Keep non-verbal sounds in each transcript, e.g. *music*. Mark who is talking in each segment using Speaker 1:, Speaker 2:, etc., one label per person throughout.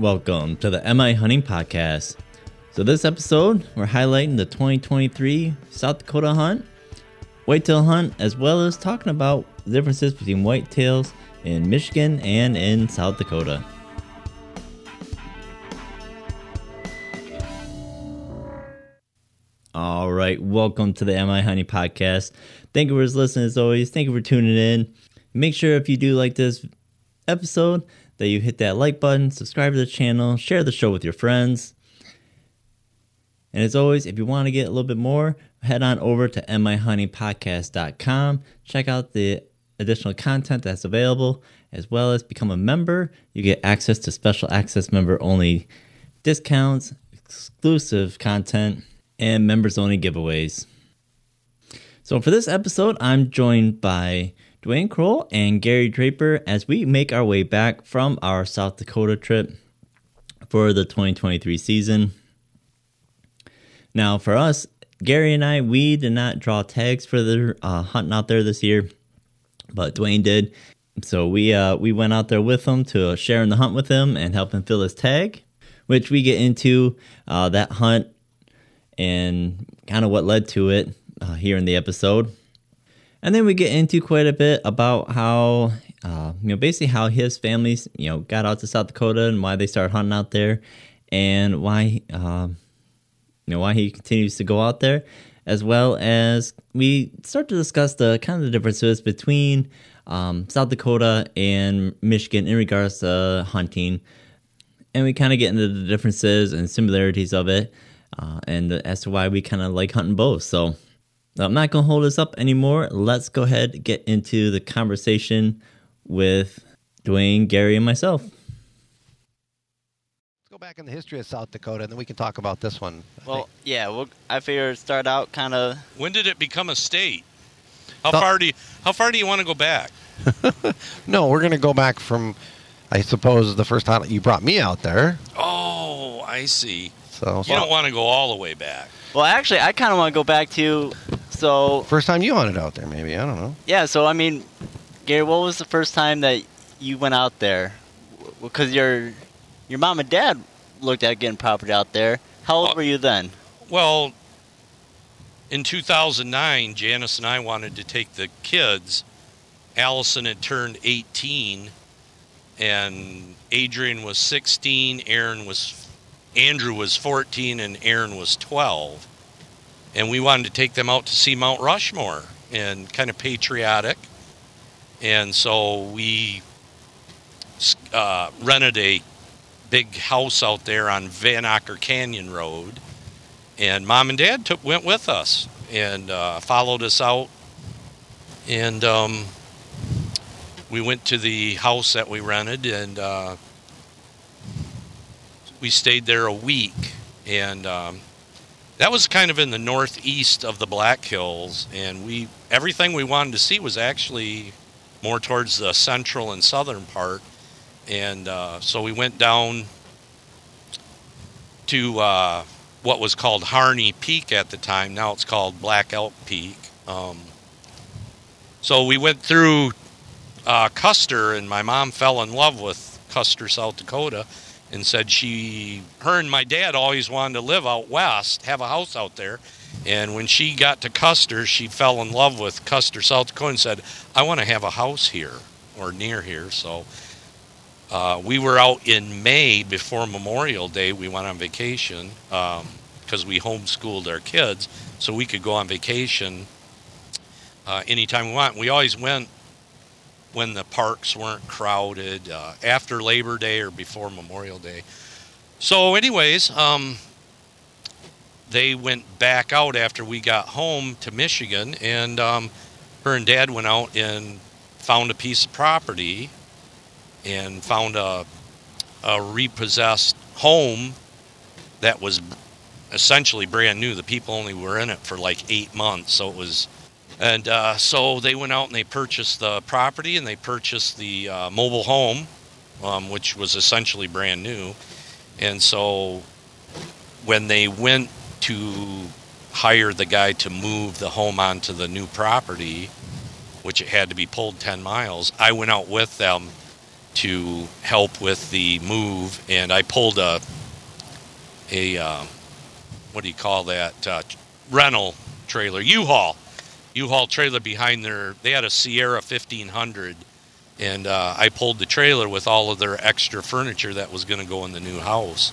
Speaker 1: Welcome to the MI Hunting Podcast. So, this episode, we're highlighting the 2023 South Dakota hunt, whitetail hunt, as well as talking about the differences between whitetails in Michigan and in South Dakota. All right, welcome to the MI Hunting Podcast. Thank you for listening as always. Thank you for tuning in. Make sure if you do like this episode that you hit that like button, subscribe to the channel, share the show with your friends. And as always, if you want to get a little bit more, head on over to mihuntingpodcast.com. Check out the additional content that's available, as well as become a member. You get access to special access member only discounts, exclusive content, and members only giveaways. So for this episode, I'm joined by Duane Kroll and Gary Draper as we make our way back from our South Dakota trip for the 2023 season. Now, for us, Gary and I, we did not draw tags for the uh, hunting out there this year, but Duane did. So we uh, we went out there with him to share in the hunt with him and help him fill his tag, which we get into uh, that hunt and kind of what led to it uh, here in the episode. And then we get into quite a bit about how, uh, you know, basically how his family, you know, got out to South Dakota and why they started hunting out there, and why, uh, you know, why he continues to go out there, as well as we start to discuss the kind of the differences between um, South Dakota and Michigan in regards to hunting, and we kind of get into the differences and similarities of it, uh, and as to why we kind of like hunting both. So I'm not going to hold this up anymore. Let's go ahead and get into the conversation with Duane, Gary, and myself.
Speaker 2: Let's go back in the history of South Dakota, and then we can talk about this one.
Speaker 3: Well, yeah, well, I figured start out kind of.
Speaker 4: When did it become a state? How
Speaker 2: So-
Speaker 4: far do you, how far do you want to go back? *laughs*
Speaker 2: no, we're going to go back from, I suppose, the first time you brought me out there.
Speaker 4: Oh, I see.
Speaker 2: So,
Speaker 4: You don't want to go all the way back.
Speaker 3: Well, actually, I kind of want to go back to. So
Speaker 2: first time you hunted out there, maybe I don't know.
Speaker 3: yeah, so I mean, Gary, what was the first time that you went out there? Because your your mom and dad looked at getting property out there. How old
Speaker 4: Uh,
Speaker 3: were you then?
Speaker 4: Well, in 2009, Janice and I wanted to take the kids. Allison had turned 18, and Adrian was 16. Aaron was, Andrew was 14, and Aaron was 12. And we wanted to take them out to see Mount Rushmore and kind of patriotic. And so we uh, rented a big house out there on Vanocker Canyon Road. And mom and dad took went with us and uh, followed us out. And um, we went to the house that we rented and uh, we stayed there a week. And um, that was kind of in the northeast of the black hills and we everything we wanted to see was actually more towards the central and southern part and uh, so we went down to uh, what was called Harney Peak at the time. Now it's called Black Elk Peak. Um, so we went through uh, Custer, and my mom fell in love with Custer, South Dakota, and said she, her and my dad always wanted to live out west, have a house out there. And when she got to Custer, she fell in love with Custer, South Dakota, and said, "I want to have a house here or near here." So uh, we were out in May before Memorial Day. We went on vacation because we homeschooled our kids, so we could go on vacation uh, anytime we want. We always went when the parks weren't crowded, uh, after Labor Day or before Memorial Day. So, anyways, um, they went back out after we got home to Michigan, and um, her and Dad went out and found a piece of property and found a, a repossessed home that was essentially brand new. The people only were in it for like eight months, so it was. And uh, so they went out and they purchased the property and they purchased the uh, mobile home, um, which was essentially brand new. And so when they went to hire the guy to move the home onto the new property, which it had to be pulled 10 miles, I went out with them to help with the move, and I pulled a a uh, what do you call that uh, rental trailer U-Haul U-Haul trailer behind their they had a Sierra 1500 and uh, I pulled the trailer with all of their extra furniture that was going to go in the new house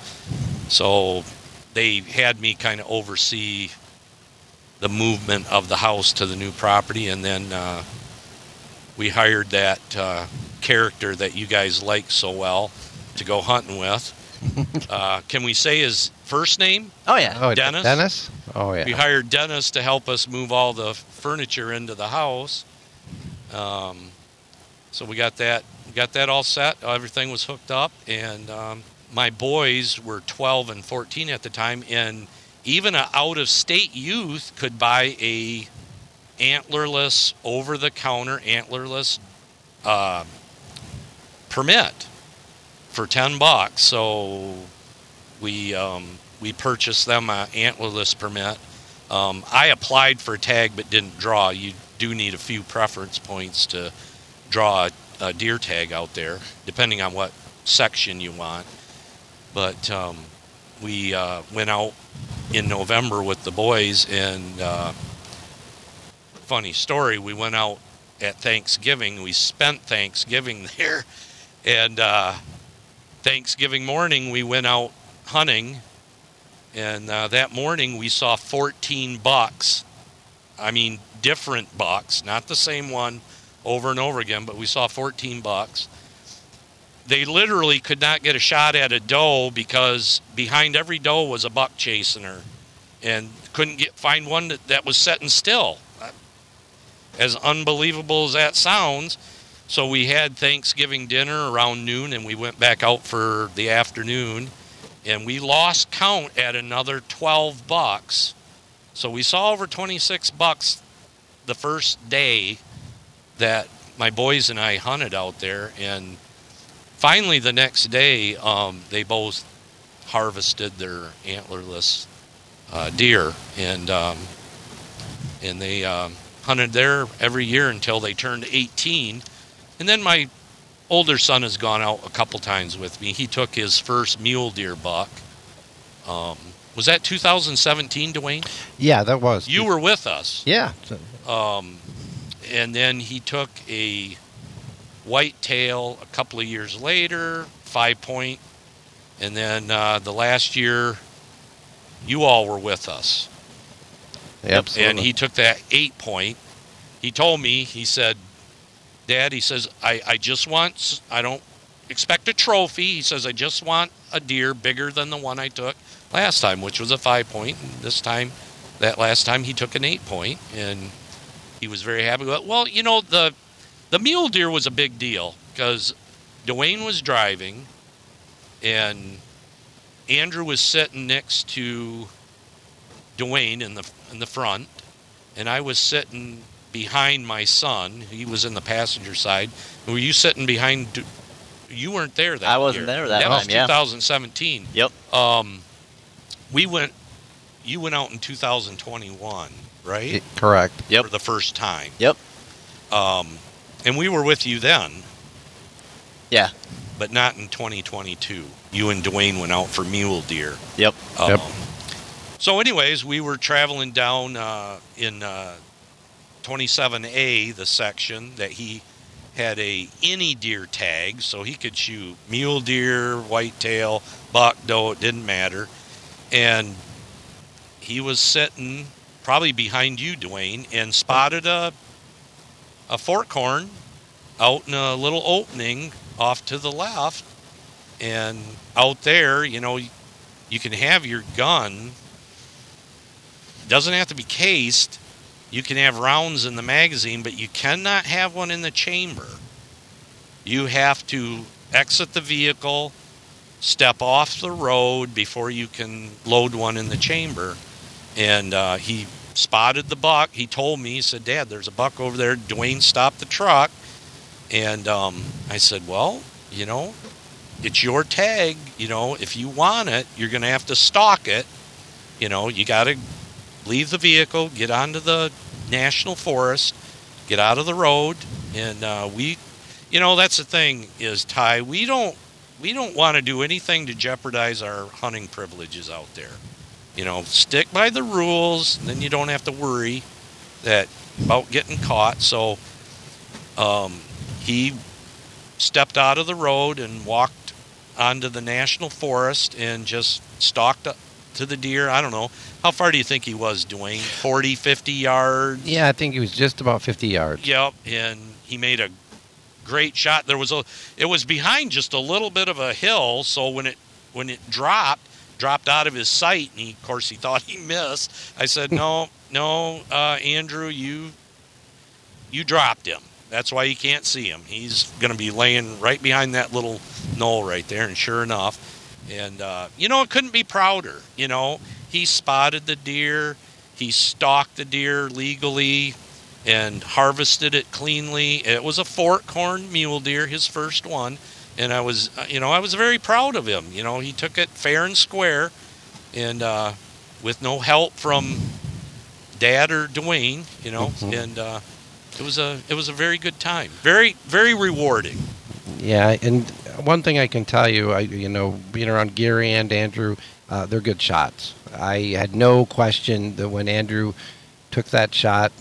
Speaker 4: so they had me kind of oversee the movement of the house to the new property and then uh, we hired that uh, character that you guys like so well to go hunting with *laughs* uh, can we say his first name
Speaker 3: Oh yeah.
Speaker 2: Oh,
Speaker 4: Dennis?
Speaker 2: Dennis? Oh, yeah.
Speaker 4: we hired Dennis to help us move all the furniture into the house. Um, so we got that got that all set. Everything was hooked up, and um, my boys were 12 and 14 at the time, and even an out-of-state youth could buy a antlerless, over-the-counter antlerless uh, permit for 10 bucks. So we um, we purchased them a antlerless permit. Um, I applied for a tag but didn't draw. You do need a few preference points to draw a, a deer tag out there, depending on what section you want. But um, we uh, went out in November with the boys, and uh, funny story, we went out at Thanksgiving. We spent Thanksgiving *laughs* there, and uh, Thanksgiving morning we went out hunting, and uh, that morning we saw 14 bucks. I mean, different bucks, not the same one over and over again, but we saw 14 bucks. They literally could not get a shot at a doe because behind every doe was a buck chasing her, and couldn't get find one that, that was setting still. As unbelievable as that sounds, so we had Thanksgiving dinner around noon, and we went back out for the afternoon, and we lost count at another 12 bucks. So we saw over 26 bucks the first day that my boys and I hunted out there, and finally the next day um, they both harvested their antlerless uh, deer, and um, and they um, hunted there every year until they turned 18 and then my older son has gone out a couple times with me. He took his first mule deer buck. Um, was that 2017, Duane?
Speaker 2: Yeah, that was.
Speaker 4: You were with us.
Speaker 2: Yeah.
Speaker 4: Um, and then he took a white tail a couple of years later, five point, and then uh, the last year, you all were with us.
Speaker 2: Absolutely.
Speaker 4: And he took that eight point. He told me, he said, Dad, he says, I, I just want, I don't expect a trophy. He says, I just want a deer bigger than the one I took last time, which was a five point. And this time, that last time, he took an eight point, and he was very happy. Well, you know, the, the mule deer was a big deal because Duane was driving, and Andrew was sitting next to Duane in the in the front, and I was sitting behind my son. He was in the passenger side. Were you sitting behind? You weren't there that
Speaker 3: I wasn't
Speaker 4: year.
Speaker 3: there that
Speaker 4: was
Speaker 3: time, yeah.
Speaker 4: 2017.
Speaker 3: Yep.
Speaker 4: Um, we went. You went out in 2021, right?
Speaker 2: Correct.
Speaker 3: Yep.
Speaker 4: For the first time.
Speaker 3: Yep.
Speaker 4: Um, and we were with you then,
Speaker 3: Yeah.
Speaker 4: but not in 2022. You and Duane went out for mule deer.
Speaker 3: Yep.
Speaker 4: Um,
Speaker 2: Yep.
Speaker 4: So, anyways, we were traveling down uh, in uh, 27A, the section that he had a any deer tag, so he could shoot mule deer, whitetail, buck, doe. It didn't matter, and he was sitting probably behind you, Duane, and spotted a a fork horn out in a little opening off to the left, and out there, you know, you can have your gun doesn't have to be cased. You can have rounds in the magazine, but you cannot have one in the chamber. You have to exit the vehicle, step off the road before you can load one in the chamber. And uh, he spotted the buck. He told me, he said, Dad, there's a buck over there. Dwayne stopped the truck. And um, I said, Well, you know, it's your tag. You know, if you want it, you're going to have to stalk it. You know, you got to leave the vehicle, get onto the national forest, get out of the road, and uh, we. you know that's the thing is Ty. We don't we don't want to do anything to jeopardize our hunting privileges out there. You know, stick by the rules, then you don't have to worry that about getting caught. So um, he stepped out of the road and walked onto the national forest and just stalked to the deer. I don't know. How far do you think he was, Duane? 40, 50 yards?
Speaker 2: Yeah, I think he was just about 50 yards.
Speaker 4: Yep, and he made a great shot. There was a it was behind just a little bit of a hill, so when it when it dropped, dropped out of his sight, and he, of course he *laughs* thought he missed. I said, *laughs* "No, no, uh, Andrew, you you dropped him. That's why you can't see him. He's going to be laying right behind that little knoll right there." And sure enough, and uh, you know, it couldn't be prouder. You know, he spotted the deer. He stalked the deer legally and harvested it cleanly. It was a fork-horned mule deer, his first one, and I was, uh, you know, I was very proud of him. You know, he took it fair and square, and uh, with no help from Dad or Duane, you know,
Speaker 2: Mhm.
Speaker 4: and uh, it was a it was a very good time, very very rewarding.
Speaker 2: Yeah, and one thing I can tell you, I you know, being around Gary and Andrew, uh, they're good shots. I had no question that when Andrew took that shot,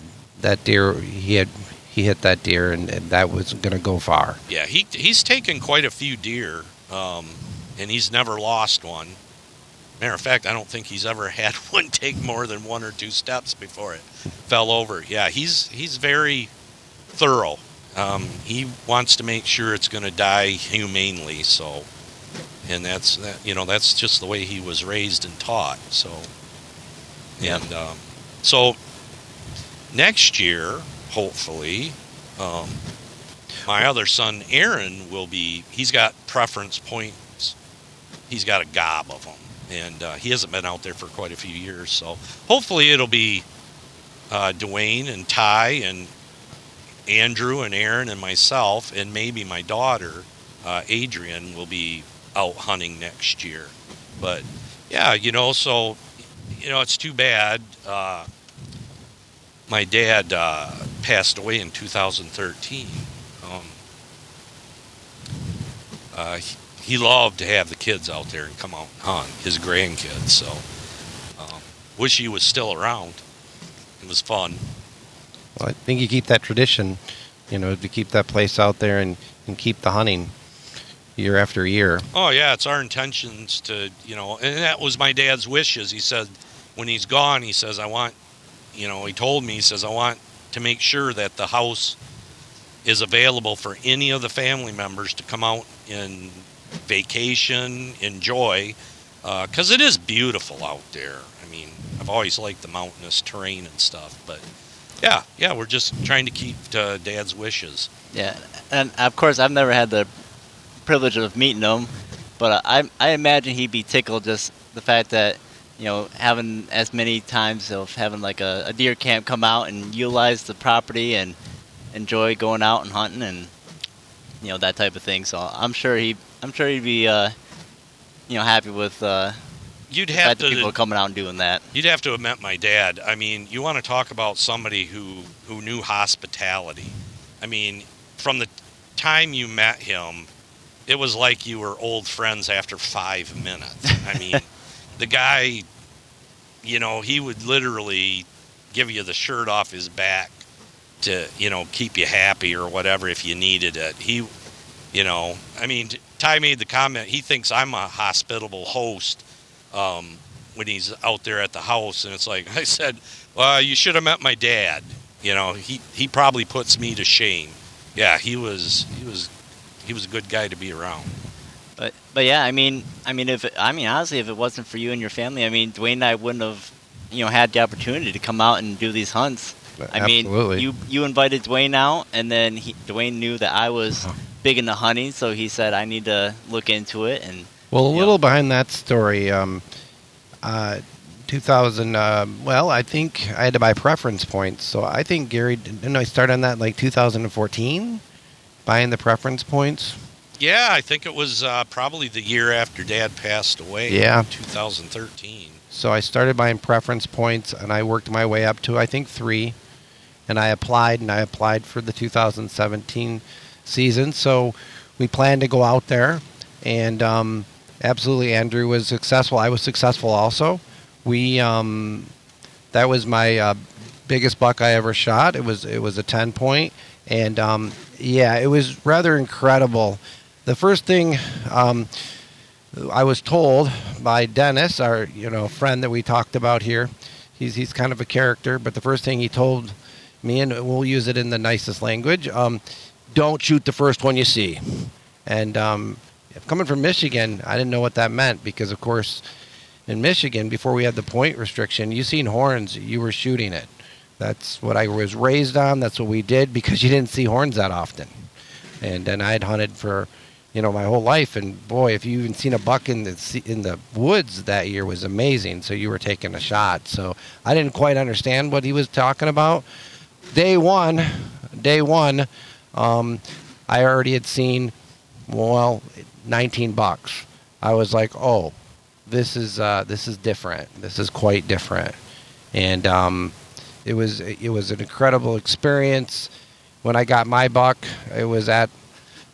Speaker 2: that deer he had he hit that deer, and, and that was going to go far.
Speaker 4: Yeah, he he's taken quite a few deer, um, and he's never lost one. Matter of fact, I don't think he's ever *laughs* had one take more than one or two steps before it fell over. Yeah, he's he's very thorough. Um, he wants to make sure it's going to die humanely. So, and that's that. You know, that's just the way he was raised and taught. So, and um, so next year, hopefully, um, my other son Aaron will be. He's got preference points. He's got a gob of them, and uh, he hasn't been out there for quite a few years. So hopefully it'll be uh, Duane and Ty and Andrew and Aaron and myself, and maybe my daughter uh, Adrian will be out hunting next year. But yeah, you know, so you know, it's too bad. Uh, my dad uh, passed away in 2013. Um, uh, he, he loved to have the kids out there and come out and hunt, his grandkids. So, um, wish he was still around. It was fun.
Speaker 2: Well, I think you keep that tradition, you know, to keep that place out there and, and keep the hunting year after year.
Speaker 4: Oh yeah, it's our intentions to, you know, and that was my dad's wishes. He said when he's gone, he says I want, you know, he told me he says I want to make sure that the house is available for any of the family members to come out and vacation, enjoy, uh, because it is beautiful out there. I mean, I've always liked the mountainous terrain and stuff, but yeah, yeah, we're just trying to keep uh, Dad's wishes.
Speaker 3: Yeah, and of course I've never had the privilege of meeting him, but I I imagine he'd be tickled just the fact that you know having as many times of having like a, a deer camp come out and utilize the property and enjoy going out and hunting and you know that type of thing. So I'm sure he I'm sure he'd be uh, you know happy with uh,
Speaker 4: You'd have to
Speaker 3: people coming out and doing that.
Speaker 4: You'd have to have met my dad. I mean, you want to talk about somebody who who knew hospitality. I mean, from the time you met him, it was like you were old friends after five minutes. I *laughs* mean, the guy, you know, he would literally give you the shirt off his back to, you know, keep you happy or whatever if you needed it. He, you know, I mean, Ty made the comment. He thinks I'm a hospitable host um, when he's out there at the house, and it's like *laughs* I said, well, you should have met my dad. You know, he he probably puts me to shame. Yeah, he was he was he was a good guy to be around.
Speaker 3: But but yeah, I mean I mean if it, I mean honestly, if it wasn't for you and your family, I mean Duane and I wouldn't have you know had the opportunity to come out and do these hunts. I
Speaker 2: Absolutely.
Speaker 3: mean, you you invited Duane out, and then he, Duane knew that I was
Speaker 2: Uh-huh.
Speaker 3: big into hunting, so he said I need to look into it. And
Speaker 2: Well, a
Speaker 3: Yeah.
Speaker 2: little behind that story. Um, uh, 2000. Uh, well, I think I had to buy preference points. So I think Gary didn't I start on that like 2014, buying the preference points.
Speaker 4: Yeah, I think it was uh, probably the year after Dad passed away.
Speaker 2: Yeah.
Speaker 4: 2013.
Speaker 2: So I started buying preference points, and I worked my way up to I think three, and I applied, and I applied for the 2017 season, so we planned to go out there, and um, absolutely, Andrew was successful. I was successful also. We um, that was my uh, biggest buck I ever shot. It was it was a ten point, and um, yeah, it was rather incredible. The first thing um, I was told by Dennis, our you know friend that we talked about here, he's he's kind of a character. But the first thing he told me, and we'll use it in the nicest language, um, don't shoot the first one you see. And um, coming from Michigan, I didn't know what that meant because, of course, in Michigan, before we had the point restriction, you seen horns, you were shooting it. That's what I was raised on. That's what we did because you didn't see horns that often. And then I had hunted for, you know, my whole life. And boy, if you even seen a buck in the in the woods that year was amazing. So you were taking a shot. So I didn't quite understand what he was talking about. Day one, day one, um, I already had seen, well, 19 bucks. I was like, oh, this is uh, this is different. This is quite different, and um, it was it was an incredible experience. When I got my buck, it was at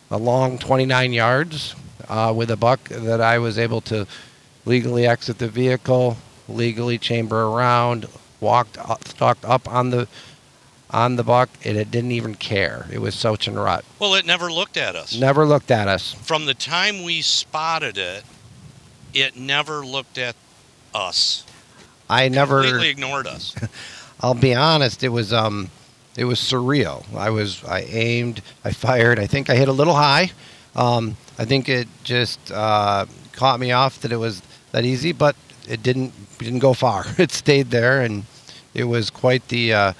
Speaker 2: a long 29 yards uh, with a buck that I was able to legally exit the vehicle, legally chamber around, walked up, stalked up on the on the buck, and it didn't even care. It was such a rut.
Speaker 4: Well, it never looked at us.
Speaker 2: Never looked at us.
Speaker 4: From the time we spotted it, it never looked at us.
Speaker 2: I never
Speaker 4: completely ignored us. *laughs*
Speaker 2: I'll be honest, it was um it was surreal. I was I aimed, I fired. I think I hit a little high. Um, I think it just uh, caught me off that it was that easy, but it didn't didn't go far. *laughs* It stayed there, and it was quite the. Uh,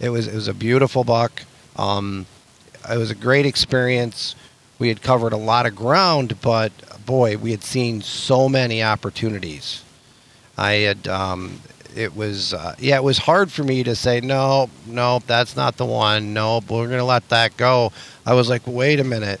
Speaker 2: it was it was a beautiful buck. Um, it was a great experience. We had covered a lot of ground, but boy, we had seen so many opportunities. I had um, it was uh, yeah, it was hard for me to say no, no, that's not the one. No, we're gonna let that go. I was like, wait a minute.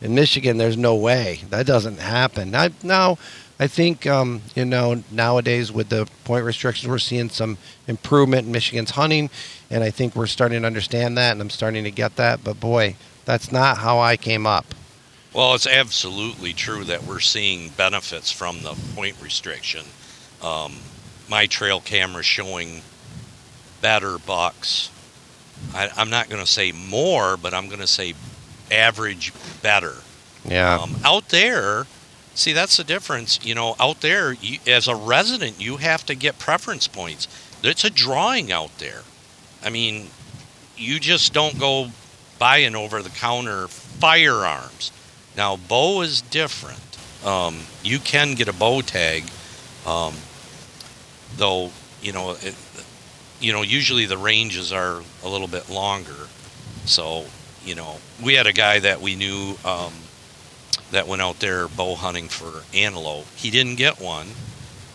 Speaker 2: In Michigan, there's no way that doesn't happen. I, now, I think um, you know nowadays with the point restrictions, we're seeing some improvement in Michigan's hunting, and I think we're starting to understand that, and I'm starting to get that. But boy, that's not how I came up.
Speaker 4: Well, it's absolutely true that we're seeing benefits from the point restriction. Um, my trail camera showing better bucks. I, am not going to say more, but I'm going to say average better.
Speaker 2: Yeah.
Speaker 4: Um, out there, see that's the difference. You know, out there, you, as a resident, you have to get preference points. It's a drawing out there. I mean, you just don't go buying over the counter firearms. Now, bow is different. Um, you can get a bow tag, um, though. You know, it, you know, usually the ranges are a little bit longer. So, you know, we had a guy that we knew um, that went out there bow hunting for antelope. He didn't get one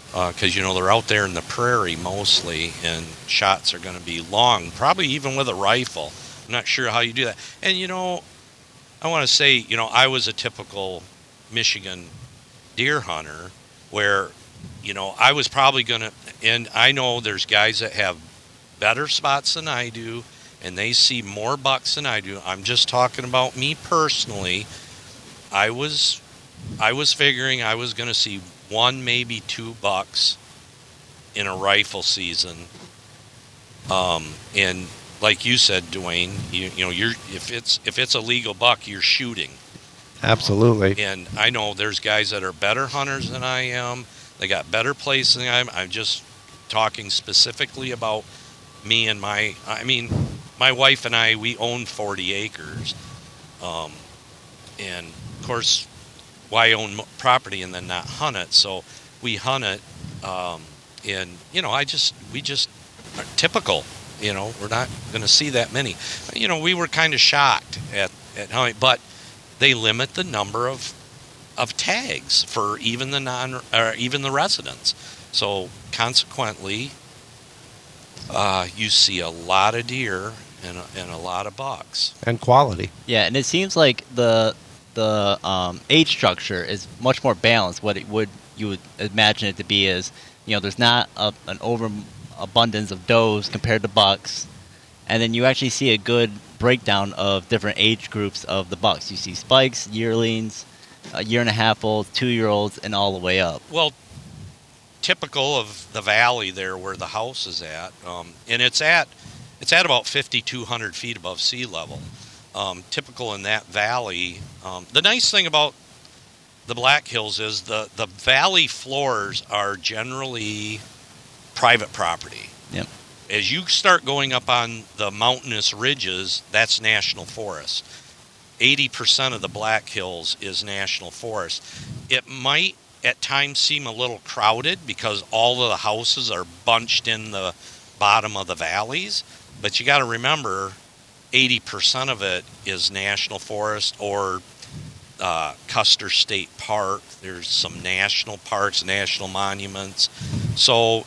Speaker 4: because uh, you know they're out there in the prairie mostly, and shots are going to be long, probably even with a rifle. I'm not sure how you do that. And you know, I want to say, you know, I was a typical Michigan deer hunter where, you know, I was probably going to, and I know there's guys that have better spots than I do, and they see more bucks than I do. I'm just talking about me personally. I was, I was figuring I was going to see one, maybe two bucks in a rifle season. Um, and like you said, Duane, you, you know, you're if it's if it's a legal buck, you're shooting.
Speaker 2: Absolutely.
Speaker 4: And I know there's guys that are better hunters than I am. They got better place than I am. I'm just talking specifically about me and my. I mean, my wife and I we own 40 acres, um, and of course, why own property and then not hunt it? So we hunt it, um, and you know, I just we just are typical. You know, we're not going to see that many. You know, we were kind of shocked at at how, but they limit the number of of tags for even the non or even the residents. So consequently, uh, you see a lot of deer and a, and a lot of bucks
Speaker 2: and quality.
Speaker 3: Yeah, and it seems like the the um, age structure is much more balanced. What it would you would imagine it to be is you know there's not a, an overabundance of does compared to bucks, and then you actually see a good breakdown of different age groups of the bucks. You see spikes, yearlings, a year and a half old, two year olds, and all the way up.
Speaker 4: Well, typical of the valley there where the house is at, um, and it's at it's at about 5,200 feet above sea level. Um, typical in that valley. Um, the nice thing about the Black Hills is the the valley floors are generally private property.
Speaker 3: Yep.
Speaker 4: As you start going up on the mountainous ridges, that's national forest. 80% of the Black Hills is national forest. It might at times seem a little crowded because all of the houses are bunched in the bottom of the valleys, but you got to remember 80% of it is national forest or uh, Custer State Park. There's some national parks, national monuments. So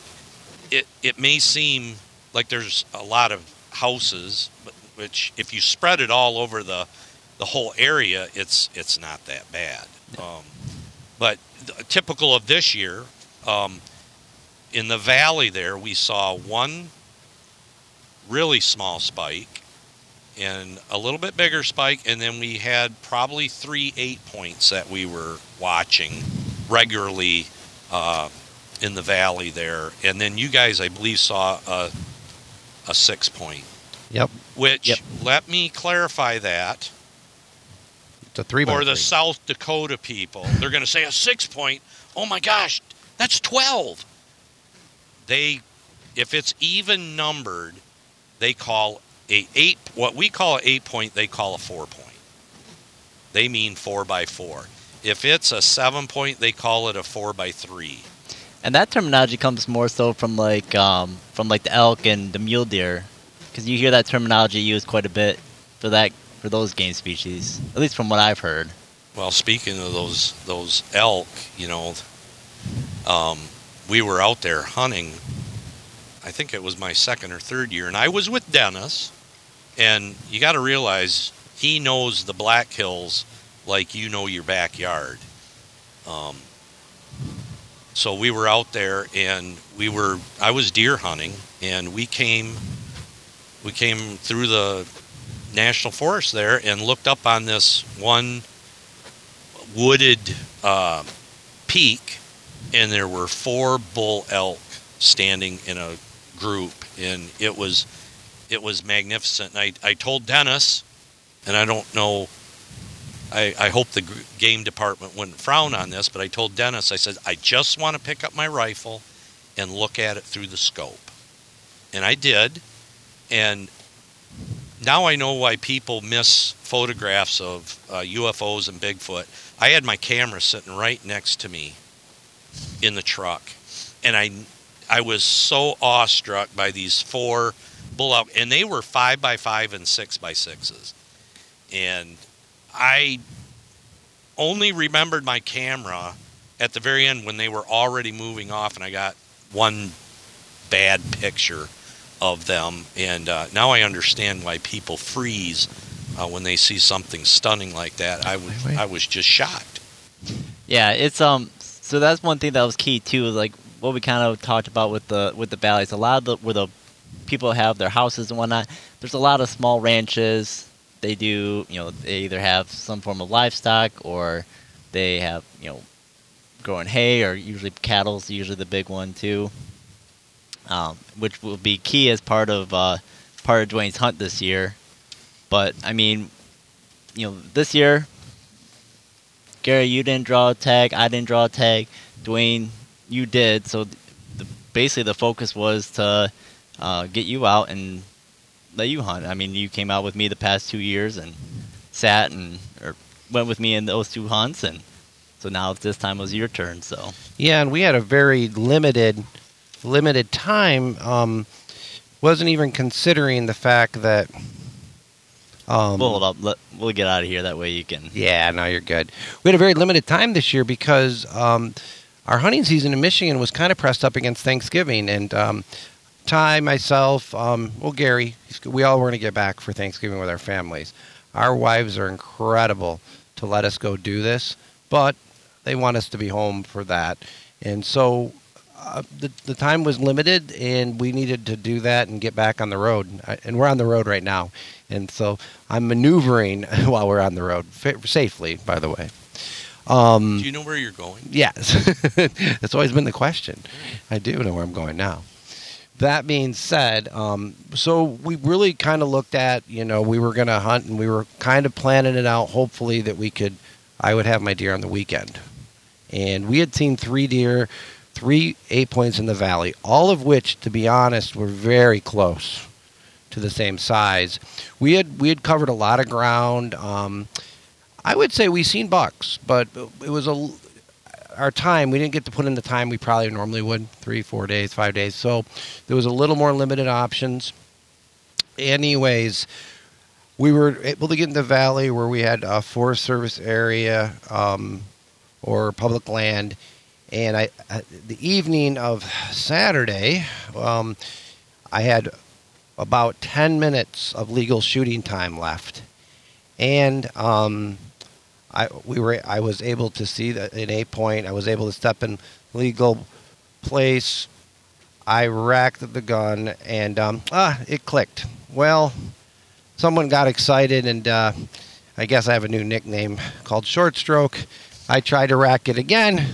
Speaker 4: it, it may seem like there's a lot of houses, but which if you spread it all over the the whole area, it's it's not that bad. Um, but th- typical of this year, um, in the valley there, we saw one really small spike and a little bit bigger spike, and then we had probably three eight points that we were watching regularly uh, in the valley there, and then you guys, I believe, saw a a six point.
Speaker 2: Yep.
Speaker 4: Which
Speaker 3: Yep.
Speaker 4: let me clarify that
Speaker 2: It's a three
Speaker 4: for the
Speaker 2: three.
Speaker 4: South Dakota people. They're going to say a six point. Oh my gosh, that's 12. They, if it's even numbered, they call a eight, what we call an eight point, they call a four point. They mean four by four. If it's a seven point, they call it a four by three.
Speaker 3: And that terminology comes more so from like um, from like the elk and the mule deer, because you hear that terminology used quite a bit for that for those game species. At least from what I've heard.
Speaker 4: Well, speaking of those those elk, you know, um, we were out there hunting. I think it was my second or third year, and I was with Dennis. And you got to realize he knows the Black Hills like you know your backyard. Um, so we were out there, and we were. I was deer hunting, and we came. We came through the national forest there and looked up on this one wooded uh, peak, and there were four bull elk standing in a group, and it was it was magnificent. And I I told Dennis, and I don't know. I, I hope the game department wouldn't frown on this, but I told Dennis, I said, I just want to pick up my rifle and look at it through the scope. And I did. And now I know why people miss photographs of uh, UFOs and Bigfoot. I had my camera sitting right next to me in the truck, and I I was so awestruck by these four bull elk, and they were five by five and six by sixes, and I only remembered my camera at the very end when they were already moving off, and I got one bad picture of them, and uh, now I understand why people freeze uh, when they see something stunning like that. I was
Speaker 2: Wait, wait.
Speaker 4: I was just shocked.
Speaker 3: Yeah, it's um. So that's one thing that was key too. is Like what we kind of talked about with the with the valleys. A lot of the where the people have their houses and whatnot. There's a lot of small ranches. They do, you know, they either have some form of livestock or they have, you know, growing hay or usually cattle's usually the big one too. Um, which will be key as part of uh, part of Duane's hunt this year. But I mean, you know, this year Gary, you didn't draw a tag. I didn't draw a tag. Duane, you did. So the, basically, the focus was to uh, get you out and let you hunt. I mean, you came out with me the past two years and sat and or went with me in those two hunts, and so now this time was your turn. So
Speaker 2: Yeah, and we had a very limited limited time. Um, wasn't even considering the fact that. Um,
Speaker 3: we'll hold up. Let, we'll get out of here. That way you can.
Speaker 2: Yeah, no, you're good. We had a very limited time this year because um, our hunting season in Michigan was kind of pressed up against Thanksgiving, and um, Ty, myself, um, well, Gary, we all were going to get back for Thanksgiving with our families. Our wives are incredible to let us go do this, but they want us to be home for that, and so uh, the the time was limited, and we needed to do that and get back on the road. I, and we're on the road right now, and so I'm maneuvering *laughs* while we're on the road fa- safely. By the way. Um,
Speaker 4: Do you know where you're going?
Speaker 2: Yes. *laughs* That's always been the question. I do know where I'm going now. That being said, um, so we really kind of looked at, you know, we were going to hunt and we were kind of planning it out, hopefully, that we could, I would have my deer on the weekend. And we had seen three deer, three eight points in the valley, all of which, to be honest, were very close to the same size. We had we had covered a lot of ground. Um, I would say we seen bucks, but it was a our time. We didn't get to put in the time we probably normally would three, four days, five days. So there was a little more limited options. Anyways, we were able to get in the valley where we had a Forest Service area um, or public land. And I, the evening of Saturday, um, I had about 10 minutes of legal shooting time left. And um, I we were I was able to see that in eight point. I was able to step in legal place. I racked the gun and um, ah, it clicked. Well, someone got excited and uh, I guess I have a new nickname called Short Stroke. I tried to rack it again,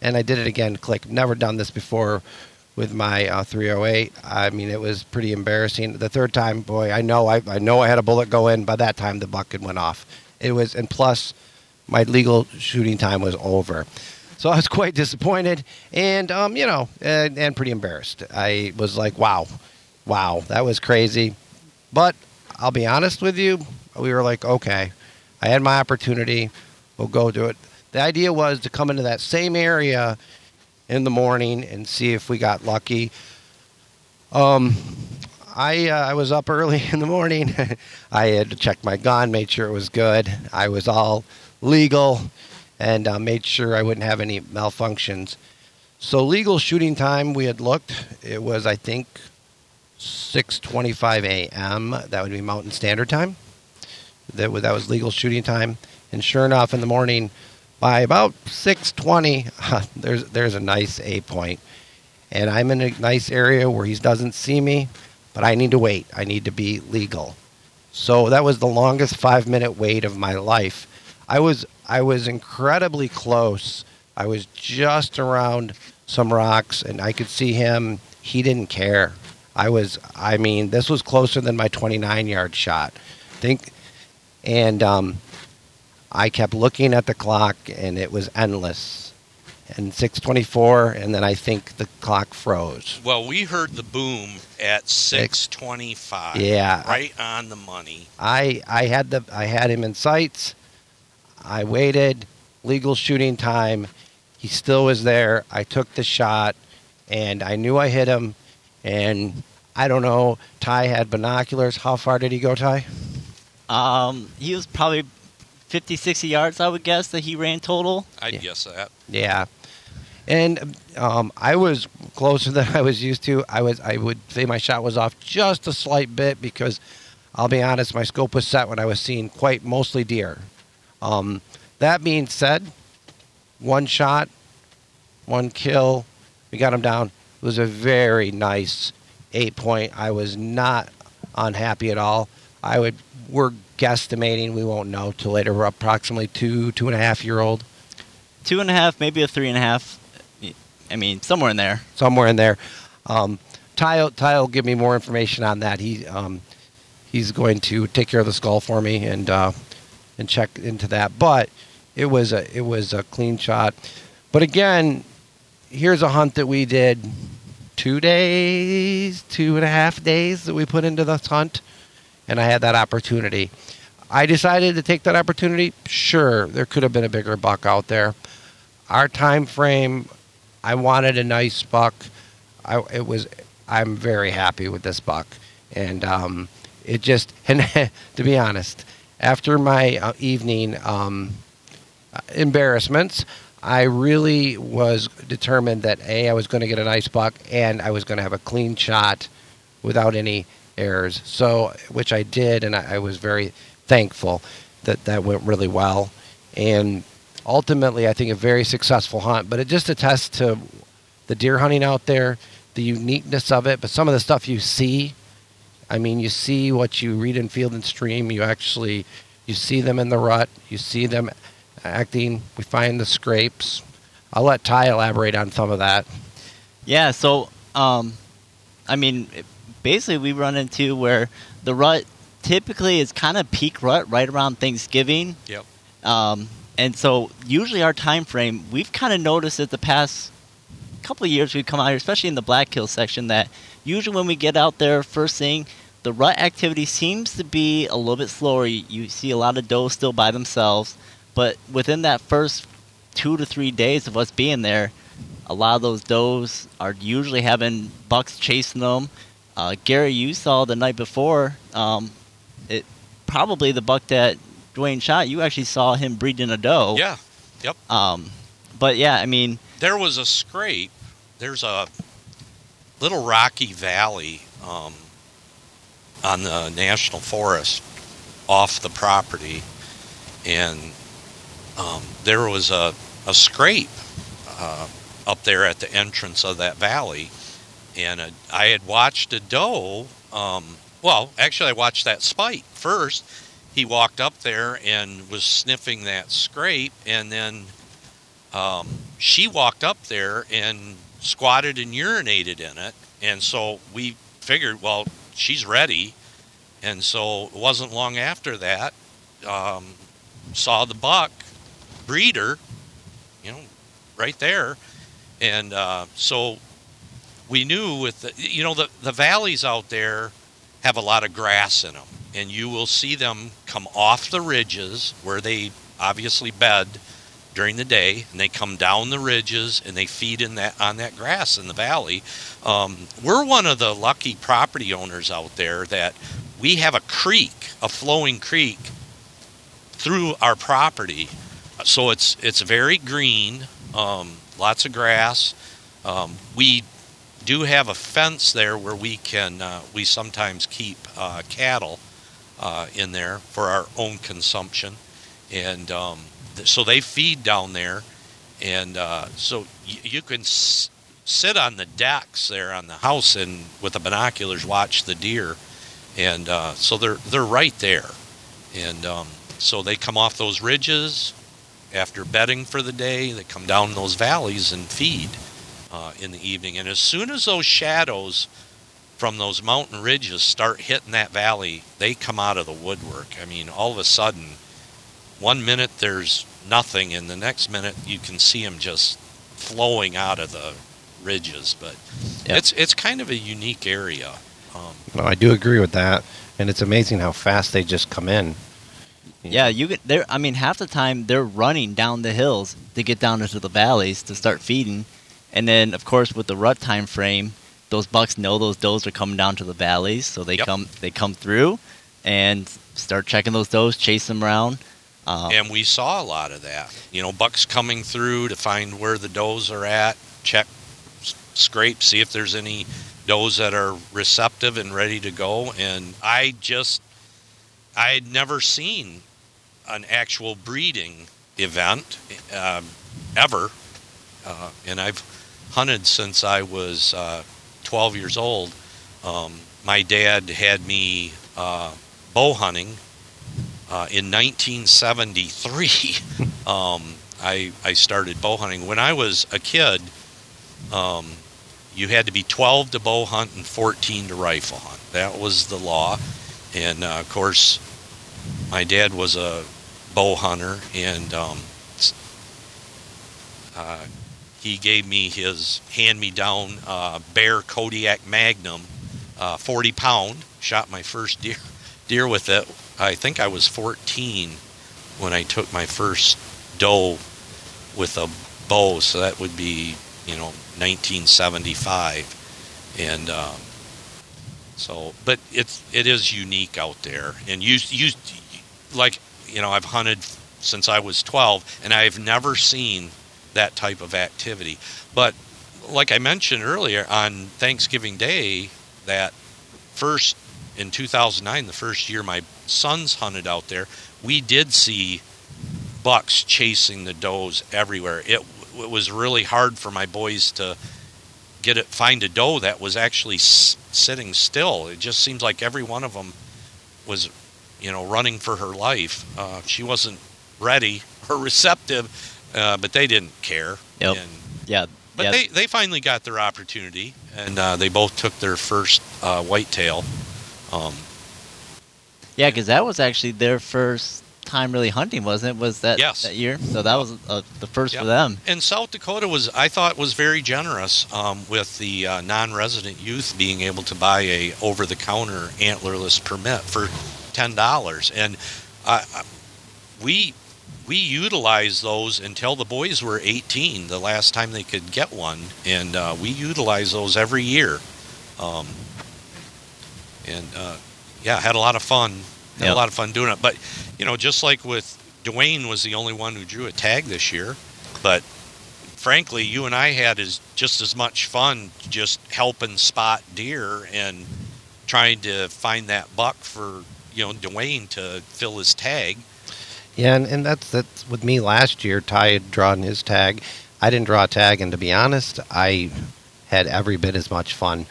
Speaker 2: and I did it again. Click. Never done this before with my uh, 308. I mean, it was pretty embarrassing. The third time, boy, I know I, I know I had a bullet go in. By that time, the bucket went off. It was, and plus, my legal shooting time was over. So I was *laughs* quite disappointed, and um, you know, and, and pretty embarrassed. I was like, "Wow, wow, that was crazy." But I'll be honest with you, we were like, "Okay, I had my opportunity. We'll go do it." The idea was to come into that same area in the morning and see if we got lucky. Um, I uh, I was up *laughs* early in the morning. *laughs* I had to check my gun, made sure it was good. I was all legal, and uh, made sure I wouldn't have any malfunctions. So legal shooting time, we had looked. It was I think 6:25 a.m. That would be Mountain Standard Time. That was, that was legal shooting time. And sure enough, in the morning, by about 6:20, *laughs* there's there's a nice A point, and I'm in a nice area where he doesn't see me, but I need to wait. I need to be legal. So that was the longest five minute wait of my life. I was I was incredibly close. I was just around some rocks, and I could see him. He didn't care. I was. I mean, this was closer than my 29 yard shot. Think, and um, I kept looking at the clock, and it was endless. And 6:24, and then I think the clock froze.
Speaker 4: Well, we heard the boom at 6:25.
Speaker 2: Yeah.
Speaker 4: right on the money.
Speaker 2: I I had the I had him in sights. I waited, legal shooting time. He still was there. I took the shot, and I knew I hit him. And I don't know. Ty had binoculars. How far did he go, Ty?
Speaker 3: Um, he was probably 50, 60 yards, I would guess, that he ran total.
Speaker 4: I'd
Speaker 2: Yeah.
Speaker 4: guess that.
Speaker 2: Yeah. And um, I was closer than I was used to. I was I would say my shot was off just a slight bit because I'll be honest, my scope was set when I was seeing quite mostly deer. Um, that being said, one shot, one kill, we got him down. It was a very nice eight point. I was not unhappy at all. I would we're guesstimating, we won't know till later. We're approximately two, two and a half year old.
Speaker 3: Two and a half, maybe a three and a half. I mean, somewhere in there.
Speaker 2: somewhere in there. Um, Ty, Ty will give me more information on that. He um, he's going to take care of the skull for me and uh, and check into that. But it was a it was a clean shot. But again, here's a hunt that we did two days, two and a half days that we put into this hunt, and I had that opportunity. I decided to take that opportunity. Sure, there could have been a bigger buck out there. Our time frame I wanted a nice buck. I it was I'm very happy with this buck, and um, it just *laughs* and to be honest, after my uh, evening um, embarrassments, I really was determined that a I was going to get a nice buck and I was going to have a clean shot without any errors. So which I did, and I, I was very thankful that that went really well, and ultimately I think a very successful hunt. But it just attests to the deer hunting out there, the uniqueness of it, but some of the stuff you see. I mean, you see what you read in Field and Stream. You actually you see them in the rut. You see them acting. We find the scrapes. I'll let Ty elaborate on some of that.
Speaker 3: Yeah, so um, I mean, basically we run into where the rut typically is kind of peak rut right around Thanksgiving.
Speaker 4: Yep.
Speaker 3: Um, and so usually our time frame, we've kind of noticed that the past couple of years we've come out here, especially in the Black Hill section, that usually when we get out there first thing, the rut activity seems to be a little bit slower. You, you see a lot of does still by themselves, but within that first two to three days of us being there, a lot of those does are usually having bucks chasing them. Uh, Gary, you saw the night before. Um, it probably the buck that Duane shot. You actually saw him breeding a doe.
Speaker 4: Yeah. Yep.
Speaker 3: Um, but yeah, I mean,
Speaker 4: there was a scrape. There's a little rocky valley um, on the national forest off the property, and um, there was a, a scrape uh, up there at the entrance of that valley, and a, I had watched a doe. Um, well, actually, I watched that spite first. He walked up there and was sniffing that scrape, and then um, she walked up there and squatted and urinated in it. And so we figured, well, she's ready. And so it wasn't long after that, um, saw the buck breeder, you know, right there. And uh, so we knew with the, you know, the, the valleys out there have a lot of grass in them. And you will see them come off the ridges where they obviously bed during the day, and they come down the ridges and they feed in that on that grass in the valley. Um, we're one of the lucky property owners out there that we have a creek, a flowing creek, through our property, so it's it's very green, um, lots of grass. Um, we do have a fence there where we can uh, we sometimes keep uh, cattle uh, in there for our own consumption, and um, so they feed down there, and uh, so y- you can s- sit on the decks there on the house and with the binoculars watch the deer, and uh, so they're they're right there, and um, so they come off those ridges after bedding for the day. They come down those valleys and feed uh, in the evening, and as soon as those shadows from those mountain ridges start hitting that valley, they come out of the woodwork. I mean, all of a sudden one minute there's nothing, and the next minute you can see them just flowing out of the ridges. But
Speaker 3: Yep.
Speaker 4: it's it's kind of a unique area. Um,
Speaker 2: No, I do agree with that, and it's amazing how fast they just come in.
Speaker 3: yeah, you get there. I mean, half the time they're running down the hills to get down into the valleys to start feeding, and then of course with the rut time frame, those bucks know those does are coming down to the valleys, so they
Speaker 4: Yep.
Speaker 3: come they come through and start checking those does, chase them around. Um,
Speaker 4: and we saw a lot of that. You know, bucks coming through to find where the does are at, check, scrape, see if there's any does that are receptive and ready to go. And I just, I had never seen an actual breeding event um, ever, uh, and I've hunted since I was uh, 12 years old. Um, my dad had me uh, bow hunting uh, in 1973. *laughs* um, I I started bow hunting when I was a kid. Um, you had to be 12 to bow hunt and 14 to rifle hunt. That was the law, and uh, of course, my dad was a bow hunter, and um, uh, he gave me his hand-me-down uh, Bear Kodiak Magnum, uh, 40 pound. Shot my first deer deer with it. I think I was 14 when I took my first doe with a bow, so that would be you know 1975, and um, so but it's it is unique out there, and you you like you know I've hunted since I was 12, and I've never seen that type of activity. But like I mentioned earlier, on Thanksgiving Day, that first in 2009, the first year my sons hunted out there, we did see bucks chasing the does everywhere. It, it was really hard for my boys to get it find a doe that was actually s- sitting still. It just seems like every one of them was, you know, running for her life. Uh, she wasn't ready or *laughs* receptive, uh, but they didn't care.
Speaker 3: Yep.
Speaker 4: And,
Speaker 3: Yeah.
Speaker 4: but
Speaker 3: yeah.
Speaker 4: they, they finally got their opportunity, and uh, they both took their first uh, whitetail. Um,
Speaker 3: Yeah, because that was actually their first time really hunting, wasn't it? Was that
Speaker 4: Yes.
Speaker 3: that year? So that was uh, the first
Speaker 4: Yeah.
Speaker 3: for them.
Speaker 4: and South Dakota was, I thought, was very generous um, with the uh, non-resident youth being able to buy a over-the-counter antlerless permit for ten dollars, and uh, we we utilized those until the boys were 18, the last time they could get one, and uh, we utilize those every year. Um, and uh, yeah, had a lot of fun. Had
Speaker 3: Yep.
Speaker 4: a lot of fun doing it. But you know, just like with Duane was the only one who drew a tag this year, but frankly, you and I had is just as much fun just helping spot deer and trying to find that buck for you know Duane to fill his tag.
Speaker 2: Yeah, and, and that's that's with me last year. Ty had drawn his tag. I didn't draw a tag, and to be honest, I had every bit as much fun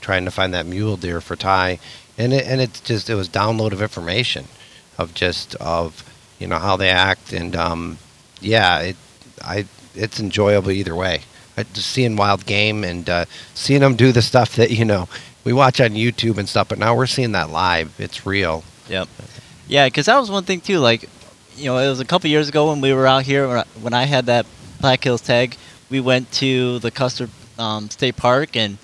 Speaker 2: trying to find that mule deer for Ty. And it, and it's just it was download of information of just of you know how they act and um, yeah it I it's enjoyable either way. I, just seeing wild game and uh, seeing them do the stuff that you know we watch on YouTube and stuff, but now we're seeing that live. It's real.
Speaker 3: Yep. Yeah, because that was one thing too. Like, you know, it was a couple years ago when we were out here when I, had that Black Hills tag. We went to the Custer um, State Park, and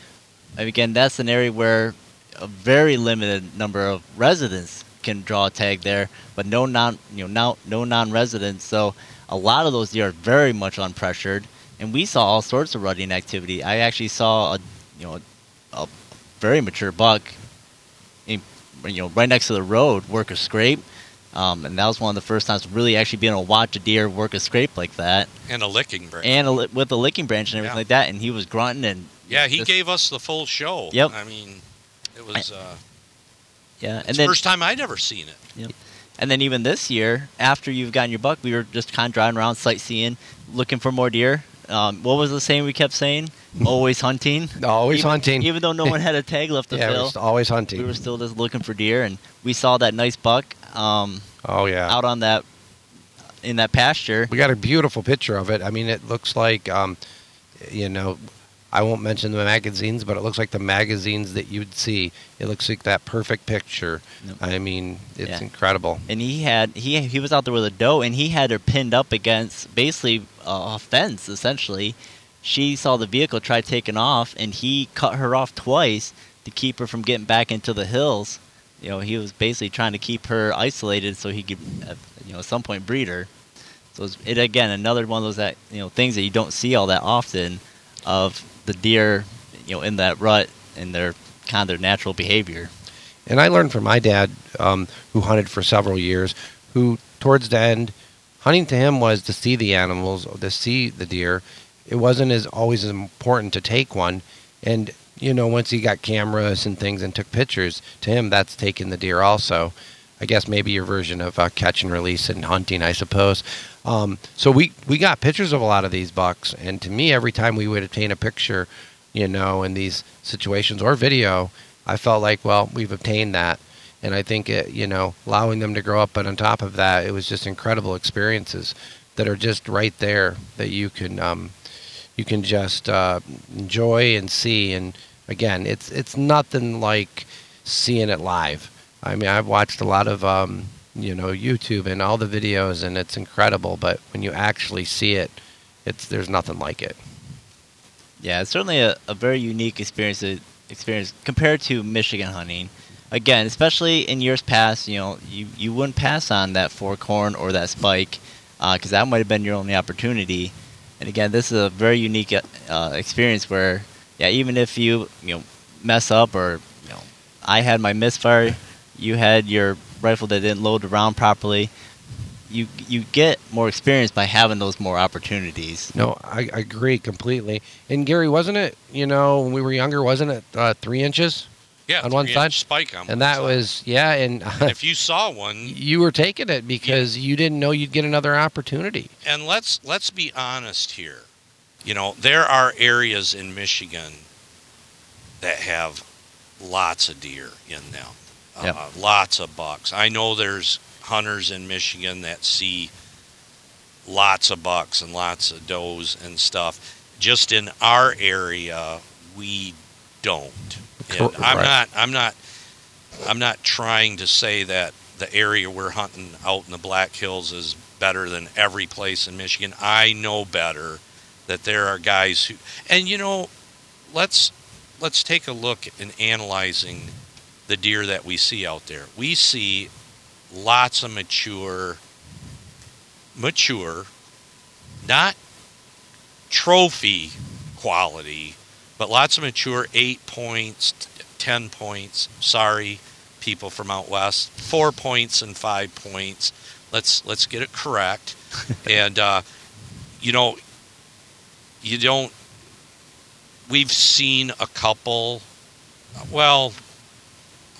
Speaker 3: again, that's an area where a very limited number of residents can draw a tag there, but no non you know no no non-residents. So a lot of those deer are very much unpressured, and we saw all sorts of rutting activity. I actually saw a you know a very mature buck in, you know, right next to the road, work a scrape. Um, and that was one of the first times really actually being able to watch a deer work a scrape like that,
Speaker 4: And a licking branch.
Speaker 3: and a, with a licking branch and everything
Speaker 4: Yeah.
Speaker 3: like that. And he was grunting and
Speaker 4: yeah, he
Speaker 3: just-
Speaker 4: gave us the full show.
Speaker 3: Yep.
Speaker 4: I mean, it was uh,
Speaker 3: yeah.
Speaker 4: it's
Speaker 3: And
Speaker 4: the first time I'd ever seen it. Yep.
Speaker 3: and then even this year, after you've gotten your buck, we were just kind of driving around sightseeing, looking for more deer. Um, what was the saying we kept saying? *laughs* Always hunting.
Speaker 2: Always
Speaker 3: even,
Speaker 2: hunting.
Speaker 3: Even though no one had a tag left to *laughs*
Speaker 2: yeah,
Speaker 3: fill,
Speaker 2: we're always hunting.
Speaker 3: we were still just looking for deer, and we saw that nice buck um,
Speaker 2: oh yeah.
Speaker 3: out on that in that pasture.
Speaker 2: We got a beautiful picture of it. I mean, it looks like, um, you know, I won't mention the magazines, but it looks like the magazines that you'd see. It looks like that perfect picture.
Speaker 3: Yep.
Speaker 2: I mean, it's
Speaker 3: Yeah.
Speaker 2: incredible.
Speaker 3: and he had he he was out there with a doe, and he had her pinned up against basically a fence. Essentially, she saw the vehicle try taking off, and he cut her off twice to keep her from getting back into the hills. You know, he was basically trying to keep her isolated so he could, uh, you know, at some point breed her. So it's, it again another one of those that you know things that you don't see all that often of the deer, you know, in that rut and their kind of their natural behavior.
Speaker 2: And I learned from my dad, um, who hunted for several years, who towards the end, hunting to him was to see the animals, to see the deer. It wasn't as always as important to take one. And you know, once he got cameras and things and took pictures, to him that's taking the deer also. I guess maybe your version of uh, catch and release and hunting, I suppose. Um, so we we got pictures of a lot of these bucks, and to me, every time we would obtain a picture, you know, in these situations or video, I felt like, well, we've obtained that, and I think it, you know, allowing them to grow up, but on top of that, it was just incredible experiences that are just right there that you can um, you can just uh, enjoy and see. And again, it's it's nothing like seeing it live. I mean, I've watched a lot of um, you know YouTube and all the videos, and it's incredible. But when you actually see it, it's there's nothing like it.
Speaker 3: Yeah, it's certainly a, a very unique experience uh, experience compared to Michigan hunting. Again, especially in years past, you know, you, you wouldn't pass on that fork horn or that spike because that might have been your only opportunity. And again, this is a very unique uh, experience where, yeah, even if you you know mess up or you know, I had my misfire, you had your rifle that didn't load the round properly. You you get more experience by having those more opportunities.
Speaker 2: No, I, I agree completely. And Gary, wasn't it? You know, when we were younger, wasn't it uh, three inches?
Speaker 4: Yeah,
Speaker 2: On one
Speaker 4: three-inch
Speaker 2: side?
Speaker 4: spike on one
Speaker 2: And that
Speaker 4: side.
Speaker 2: was yeah. And *laughs*
Speaker 4: And if you saw one,
Speaker 2: you were taking it because you didn't know you'd get another opportunity.
Speaker 4: and let's let's be honest here. You know, there are areas in Michigan that have lots of deer in them,
Speaker 3: Yep.
Speaker 4: uh, lots of bucks. I know there's hunters in Michigan that see lots of bucks and lots of does and stuff. Just in our area, we don't. And I'm
Speaker 2: Right.
Speaker 4: not. I'm not. I'm not trying to say that the area we're hunting out in the Black Hills is better than every place in Michigan. I know better that there are guys who, and you know, let's let's take a look in analyzing the deer that we see out there. We see lots of mature, mature, not trophy quality, but lots of mature eight points, ten points. Sorry, people from out west, four points and five points. Let's let's get it correct. *laughs* and uh, you know, you don't. We've seen a couple. Well,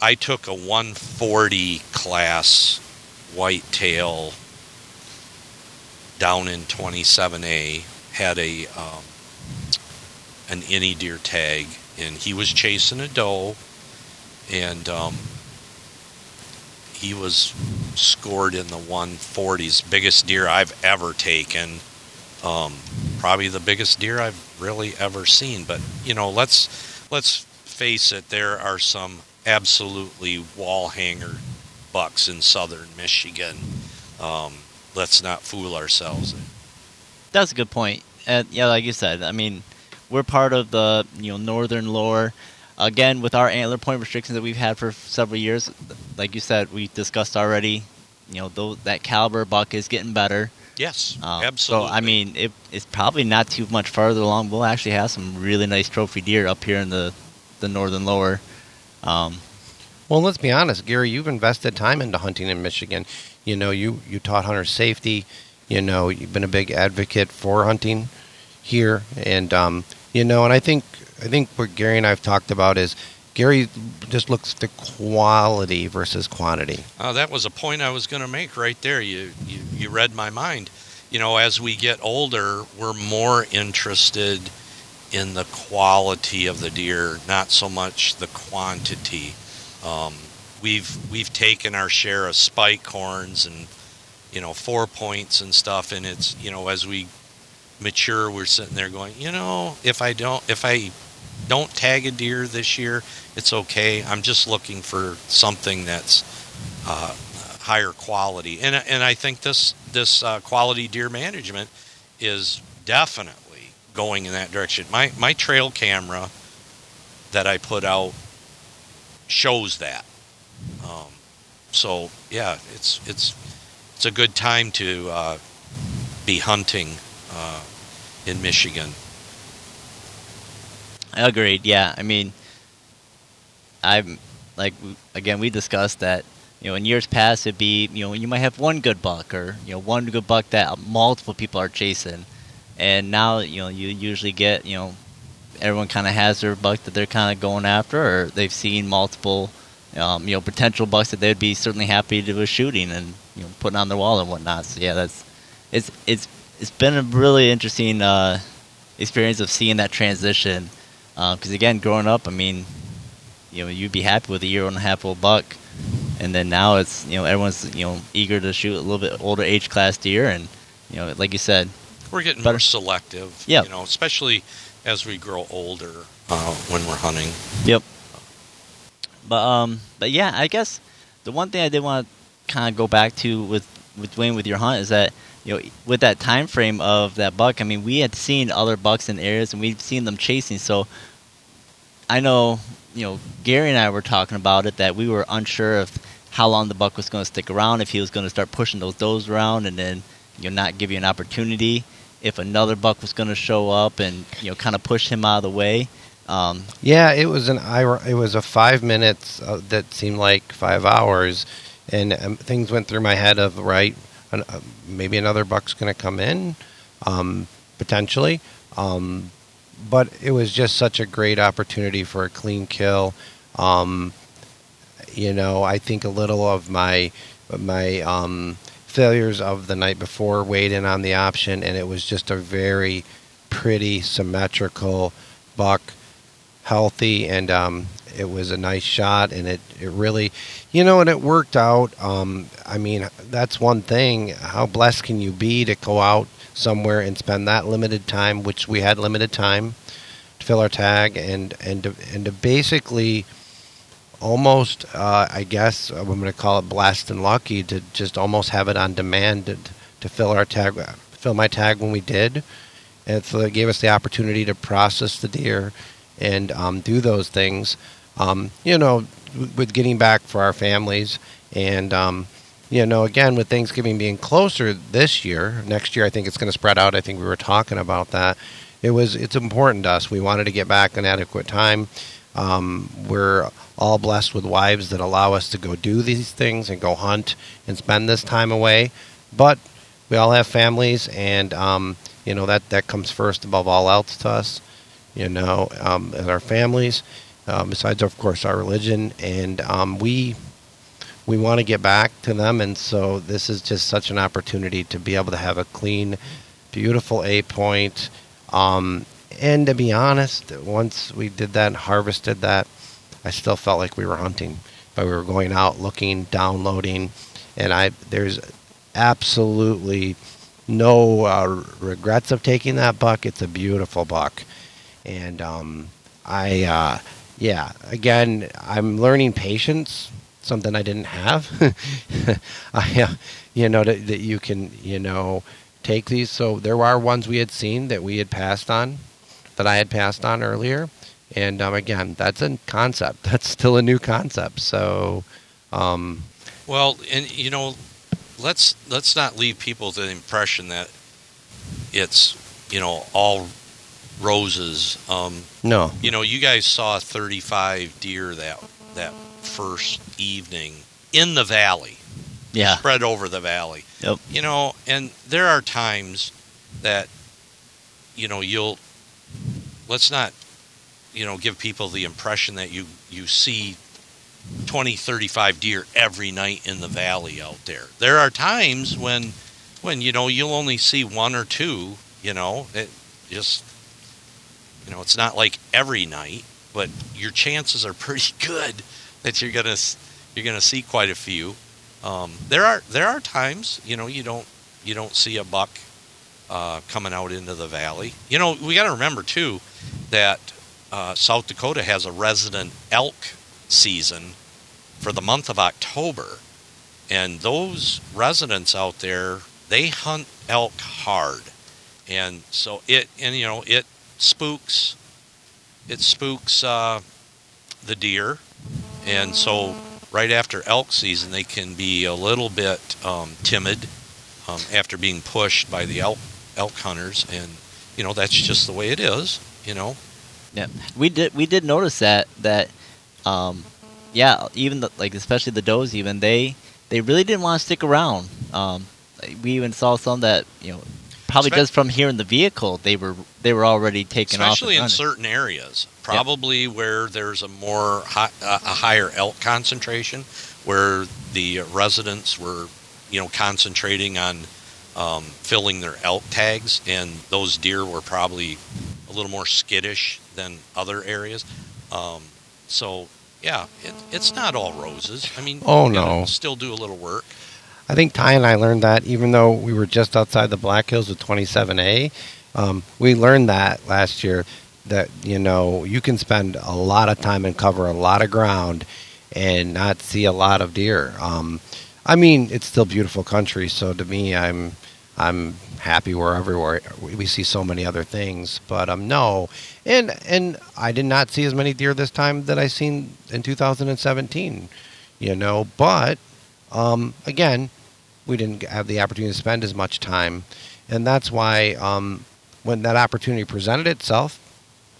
Speaker 4: I took a 140 class whitetail down in 27A. Had a um, an any deer tag, and he was chasing a doe, and um, he was scored in the 140s. Biggest deer I've ever taken. Um, probably the biggest deer I've really ever seen. But you know, let's let's face it. There are some absolutely wall hanger bucks in southern Michigan. Um, let's not fool ourselves.
Speaker 3: That's a good point. And yeah, like you said, I mean, we're part of the you know northern lower. Again, with our antler point restrictions that we've had for several years, like you said, we discussed already. You know, though that caliber buck is getting better.
Speaker 4: Yes,
Speaker 3: Um,
Speaker 4: absolutely.
Speaker 3: So I mean, it, it's probably not too much farther along. We'll actually have some really nice trophy deer up here in the the northern lower. Um,
Speaker 2: Well, let's be honest, Gary. You've invested time into hunting in Michigan. You know, you you taught hunters safety. You know, you've been a big advocate for hunting here, and um, you know, and I think I think what Gary and I've talked about is Gary just looks to quality versus quantity.
Speaker 4: Uh, that was a point I was going to make right there. You, you you read my mind. You know, as we get older, we're more interested in the quality of the deer, not so much the quantity. Um, we've we've taken our share of spike horns and you know four points and stuff, and it's you know as we mature, we're sitting there going, you know, if I don't if I don't tag a deer this year, it's okay. I'm just looking for something that's uh, higher quality, and and I think this this uh, quality deer management is definitely going in that direction. My my trail camera that I put out shows that. Um, so yeah, it's it's it's a good time to uh, be hunting uh, in Michigan.
Speaker 3: I agreed. Yeah. I mean, I'm like again we discussed that you know in years past it'd be you know you might have one good buck or you know one good buck that multiple people are chasing, and now you know you usually get you know everyone kind of has their buck that they're kind of going after or they've seen multiple um, you know potential bucks that they'd be certainly happy to be shooting and you know putting on their wall and whatnot. So yeah, that's it's it's it's been a really interesting uh, experience of seeing that transition because again, growing up, I mean, you know, you'd be happy with a year and a half old buck, and then now it's you know everyone's you know eager to shoot a little bit older age class deer, and you know, like you said,
Speaker 4: We're getting
Speaker 3: Better.
Speaker 4: more selective,
Speaker 3: Yeah.
Speaker 4: you know, especially as we grow older uh, when we're hunting.
Speaker 3: Yep. But um, but yeah, I guess the one thing I did want to kind of go back to with with Duane with your hunt is that you know with that time frame of that buck. I mean, we had seen other bucks in areas and we've seen them chasing. So I know you know Gary and I were talking about it that we were unsure of how long the buck was going to stick around, if he was going to start pushing those does around, and then you know not give you an opportunity. If another buck was going to show up and you know kind of push him out of the way. Um,
Speaker 2: Yeah, it was an it was a five minutes uh, that seemed like five hours, and um, things went through my head of right, an, uh, maybe another buck's going to come in, um, potentially, um, but it was just such a great opportunity for a clean kill. Um, you know, I think a little of my my um, failures of the night before weighed in on the option, and it was just a very pretty symmetrical buck, healthy, and um, it was a nice shot. And it, it really, you know, and it worked out. Um, I mean, that's one thing. How blessed can you be to go out somewhere and spend that limited time, which we had limited time to fill our tag, and and to, and to basically almost, uh, I guess I'm going to call it blessed and lucky to just almost have it on demand to, to fill our tag, fill my tag when we did, and so it gave us the opportunity to process the deer and um, do those things. Um, you know, with getting back for our families and. Um, you know, again, with Thanksgiving being closer this year, next year I think it's going to spread out. I think we were talking about that. It was it's important to us. We wanted to get back in adequate time. Um, we're all blessed with wives that allow us to go do these things and go hunt and spend this time away. But we all have families, and um, you know that that comes first above all else to us. You know, um, as our families, uh, besides of course our religion, and um, we we want to get back to them, and so this is just such an opportunity to be able to have a clean, beautiful A point. Um, and to be honest, once we did that and harvested that, I still felt like we were hunting, but we were going out looking, downloading, and I there's absolutely no uh, regrets of taking that buck. It's a beautiful buck, and um, I uh, yeah again I'm learning patience something I didn't have. *laughs* I, uh, you know, that, that you can, you know, take these. So there are ones we had seen that we had passed on, that I had passed on earlier. And um, again, that's a concept. *laughs* That's still a new concept. So, um,
Speaker 4: well, and you know, let's let's not leave people the impression that it's you know all roses. Um,
Speaker 2: no,
Speaker 4: you know, you guys saw 35 deer that that first evening in the valley.
Speaker 3: Yeah.
Speaker 4: Spread over the valley.
Speaker 3: Yep.
Speaker 4: You know, and there are times that, you know, you'll, let's not, you know, give people the impression that you, you see 20, 35 deer every night in the valley out there. There are times when, when, you know, you'll only see one or two, you know, it just, you know, it's not like every night, but your chances are *laughs* pretty good that you're gonna you're gonna see quite a few. Um, there are there are times you know you don't you don't see a buck uh, coming out into the valley. You know we got to remember too that uh, South Dakota has a resident elk season for the month of October, and those residents out there they hunt elk hard, and so it and you know it spooks it spooks uh, the deer and so right after elk season, they can be a little bit um, timid um, after being pushed by the elk elk hunters, and you know that's just the way it is. You know.
Speaker 3: Yeah, we did we did notice that that um, yeah, even the, like especially the does, even they they really didn't want to stick around. Um, we even saw some that you know probably just from here in the vehicle they were they were already taken
Speaker 4: off. Especially in certain areas, probably yep. where there's a more high, uh, a higher elk concentration, where the residents were you know concentrating on um, filling their elk tags, and those deer were probably a little more skittish than other areas. Um, so yeah, it, it's not all roses. I mean,
Speaker 2: oh no,
Speaker 4: still do a little work.
Speaker 2: I think Ty and I learned that even though we were just outside the Black Hills with 27A, um, we learned that last year that you know you can spend a lot of time and cover a lot of ground and not see a lot of deer. Um, I mean, it's still beautiful country, so to me, I'm I'm happy wherever we see so many other things. But um, no, and and I did not see as many deer this time that I seen in 2017. You know, but um, again, we didn't have the opportunity to spend as much time, and that's why um, when that opportunity presented itself,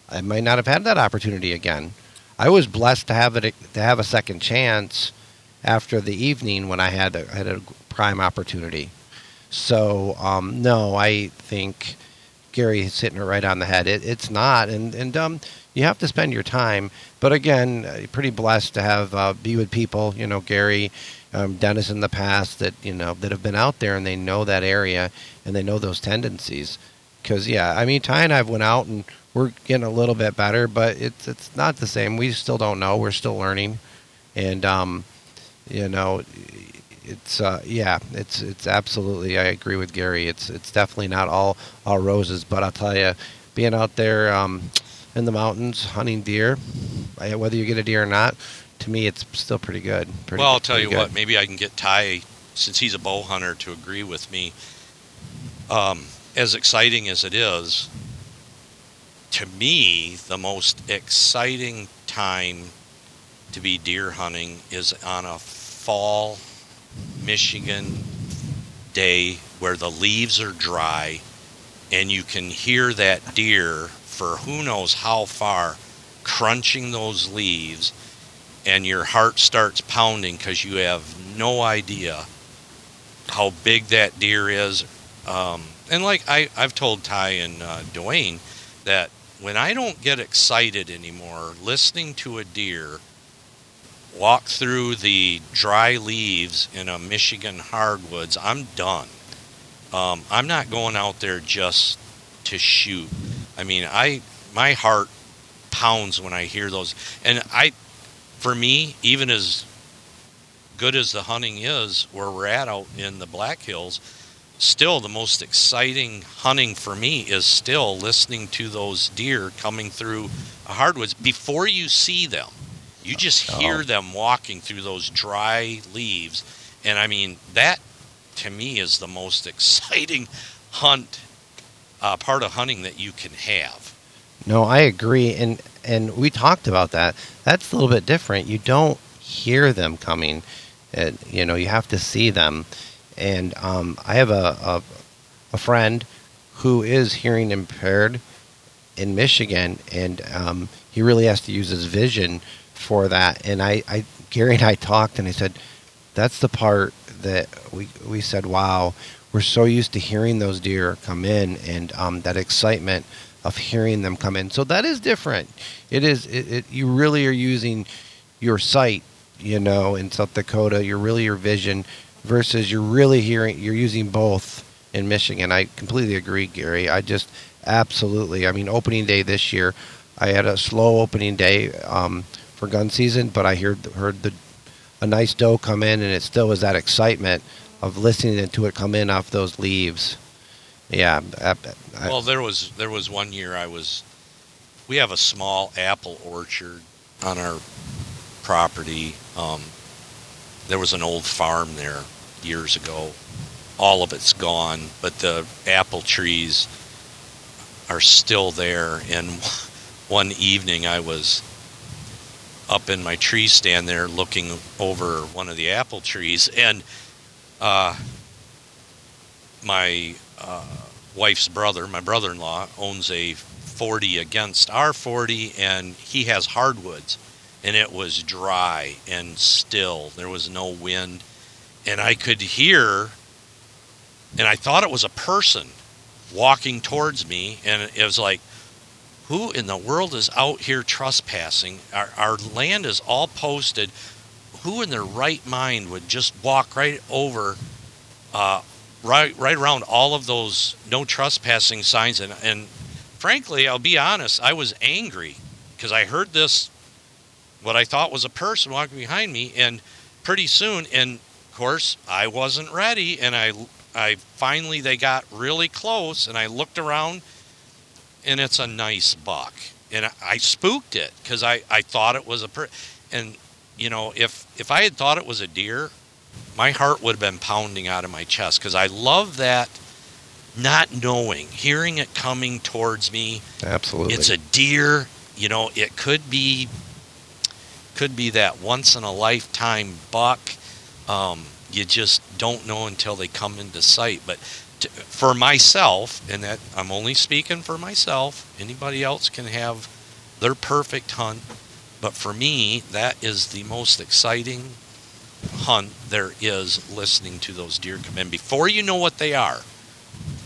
Speaker 2: I might not have had that opportunity again. I was blessed to have it to have a second chance after the evening when I had a, had a prime opportunity. So um, no, I think Gary is hitting it right on the head. It, it's not, and and um, you have to spend your time. But again, uh, pretty blessed to have uh, be with people. You know, Gary um, Dennis in the past that you know that have been out there and they know that area and they know those tendencies. Because yeah, I mean, Ty and I've went out and we're getting a little bit better, but it's it's not the same. We still don't know. We're still learning, and um, you know, it's uh, yeah, it's it's absolutely. I agree with Gary. It's it's definitely not all all roses, but I'll tell you, being out there um, in the mountains hunting deer, whether you get a deer or not, to me it's still pretty good. Pretty,
Speaker 4: well, I'll tell you what. Maybe I can get Ty, since he's a bow hunter, to agree with me. Um, as exciting as it is, to me, the most exciting time to be deer hunting is on a fall Michigan day where the leaves are dry and you can hear that deer for who knows how far crunching those leaves and your heart starts pounding because you have no idea how big that deer is. Um, and like I, I've told Ty and uh, Duane that when I don't get excited anymore listening to a deer walk through the dry leaves in a Michigan hardwoods, I'm done. Um, I'm not going out there just to shoot. I mean, I my heart pounds when I hear those, and I, for me, even as good as the hunting is where we're at out in the Black Hills, still the most exciting hunting for me is still listening to those deer coming through a hardwoods before you see them. You just hear
Speaker 2: Oh.
Speaker 4: them walking through those dry leaves, and I mean that to me is the most *laughs* exciting hunt uh, part of hunting that you can have.
Speaker 2: No, I agree, and and we talked about that. That's a little bit different. You don't hear them coming, and you know you have to see them. And um, I have a, a a friend who is hearing impaired in Michigan, and um, he really has to use his vision for that. And I, I Gary and I talked, and I said that's the part that we we said, wow, we're so used to hearing those deer come in, and um, that excitement of hearing them come in. So that is different. It is. It, it, you really are using your sight, you know, in South Dakota. You're really your vision versus you're really hearing. You're using both in Michigan. I completely agree, Gary. I just absolutely. I mean, opening day this year, I had a slow opening day um, for gun season, but I heard heard the a nice doe come in, and it still was that excitement of listening to it come in off those leaves. Yeah, I, I-
Speaker 4: Well, there was there was one year I was. We have a small apple orchard on our property. Um, there was an old farm there years ago. All of it's gone, but the apple trees are still there. And *laughs* one evening, I was up in my tree stand there looking over one of the apple trees, and uh, my uh, wife's brother, my brother-in-law, owns a 40 against our 40, and he has hardwoods, and it was dry and still. There was no wind, and I could hear, and I thought it was a person walking towards me, and it was like, who in the world is out here trespassing? Our, our land is all posted. Who in their right mind would just walk right over uh, right right around all of those no trespassing signs and and frankly I'll be honest I was angry because I heard this what I thought was a person walking behind me and pretty soon and of course I wasn't ready and I I finally they got really close and I looked around and it's a nice buck and I, I spooked it because I I thought it was a per and you know if if I had thought it was a deer my heart would have been pounding out of my chest because I love that not knowing, hearing it coming towards me.
Speaker 2: absolutely.
Speaker 4: It's a deer, you know, it could be could be that once in a lifetime buck. Um, you just don't know until they come into sight. But to, for myself, and that I'm only speaking for myself, anybody else can have their perfect hunt. But for me, that is the most exciting hunt there is listening to those deer come in before you know what they are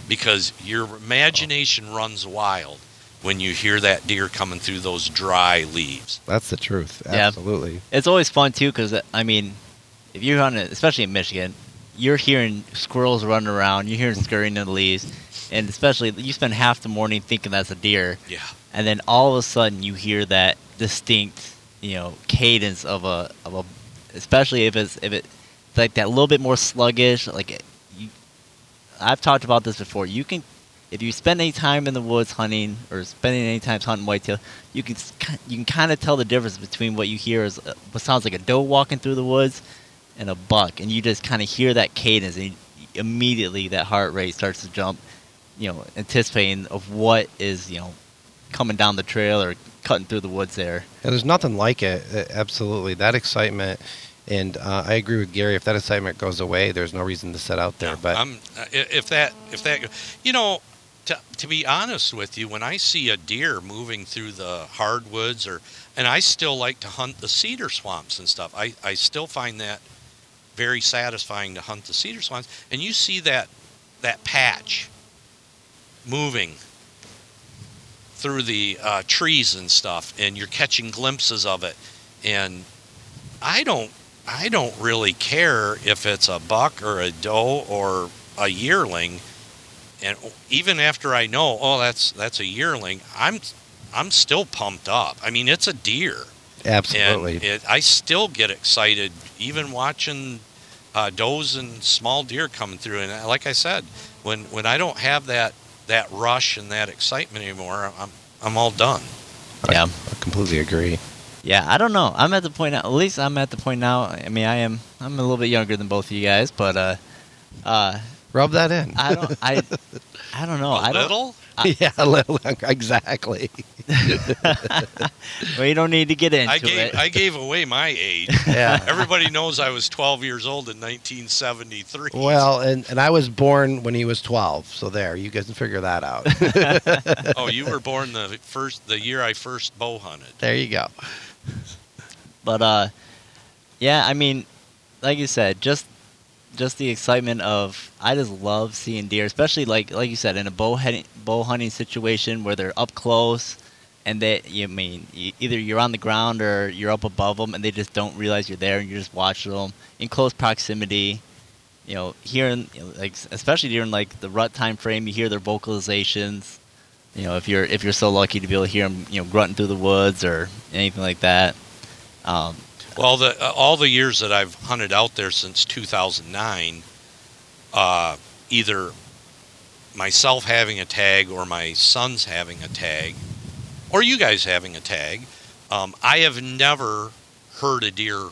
Speaker 4: because your imagination runs wild when you hear that deer coming through those dry leaves.
Speaker 2: That's the truth.
Speaker 3: Yeah.
Speaker 2: Absolutely.
Speaker 3: It's always fun too, because I mean, if you're on it, especially in Michigan, you're hearing squirrels running around, you're hearing scurrying in the leaves, and especially you spend half the morning thinking that's a deer,
Speaker 4: Yeah.
Speaker 3: and then all of a sudden you hear that distinct, you know, cadence of a of a, especially if it's if it like that little bit more sluggish. Like you, I've talked about this before. You can, if you spend any time in the woods hunting or spending any time hunting whitetail, you can you can kind of tell the difference between what you hear is uh, what sounds like a doe walking through the woods and a buck, and you just kind of hear that cadence, and you, immediately that heart rate starts to jump. You know, anticipating of what is you know coming down the trail or cutting through the woods there.
Speaker 2: Yeah, there's nothing like it. Absolutely, that excitement, and uh, I agree with Gary. If that excitement goes away, there's no reason to set out there.
Speaker 4: Yeah,
Speaker 2: but
Speaker 4: I'm, uh, if that if that you know to, to be honest with you when i see a deer moving through the hardwoods or and i still like to hunt the cedar swamps and stuff i, I still find that very satisfying to hunt the cedar swamps and you see that that patch moving through the uh, trees and stuff and you're catching glimpses of it and i don't I don't really care if it's a buck or a doe or a yearling. And even after I know, oh, that's that's a yearling, I'm I'm still pumped up. I mean, it's a deer,
Speaker 2: absolutely,
Speaker 4: and it, I still get excited even watching uh, does and small deer coming through. And uh, like I said, when when I don't have that that rush and that excitement anymore, I'm I'm all done.
Speaker 3: Yeah.
Speaker 2: I completely agree.
Speaker 3: Yeah, I don't know. I'm at the point now. At least I'm at the point now. I mean, I am. I'm a little bit younger than both of you guys, but uh, uh,
Speaker 2: Rub that in.
Speaker 3: I don't. I, *laughs* I don't know.
Speaker 4: a
Speaker 3: I don't.
Speaker 4: little.
Speaker 3: I- *laughs*
Speaker 2: yeah, a little, exactly. *laughs*
Speaker 3: well, you don't need to get into
Speaker 4: I gave
Speaker 3: it.
Speaker 4: I gave away my age. *laughs*
Speaker 2: Yeah.
Speaker 4: Everybody knows I was 12 years old in 1973.
Speaker 2: Well, and, and I was born when he was 12, so there, you guys can figure that out.
Speaker 4: oh, you were born the first the year I first bow hunted.
Speaker 2: there you go.
Speaker 3: But uh, yeah. I mean, like you said, just just the excitement of I just love seeing deer, especially like like you said in a bow hunting bow hunting situation where they're up close. And they, you mean, either you're on the ground or you're up above them, and they just don't realize you're there, and you're just watching them in close proximity. You know, hearing you know, like especially during like the rut time frame, you hear their vocalizations. You know, if you're if you're so lucky to be able to hear them, you know, grunting through the woods or anything like that. Um,
Speaker 4: Well, the uh, all the years that I've hunted out there since 2009, uh, either myself having a tag or my sons having a tag, or you guys having a tag, um, I have never heard a deer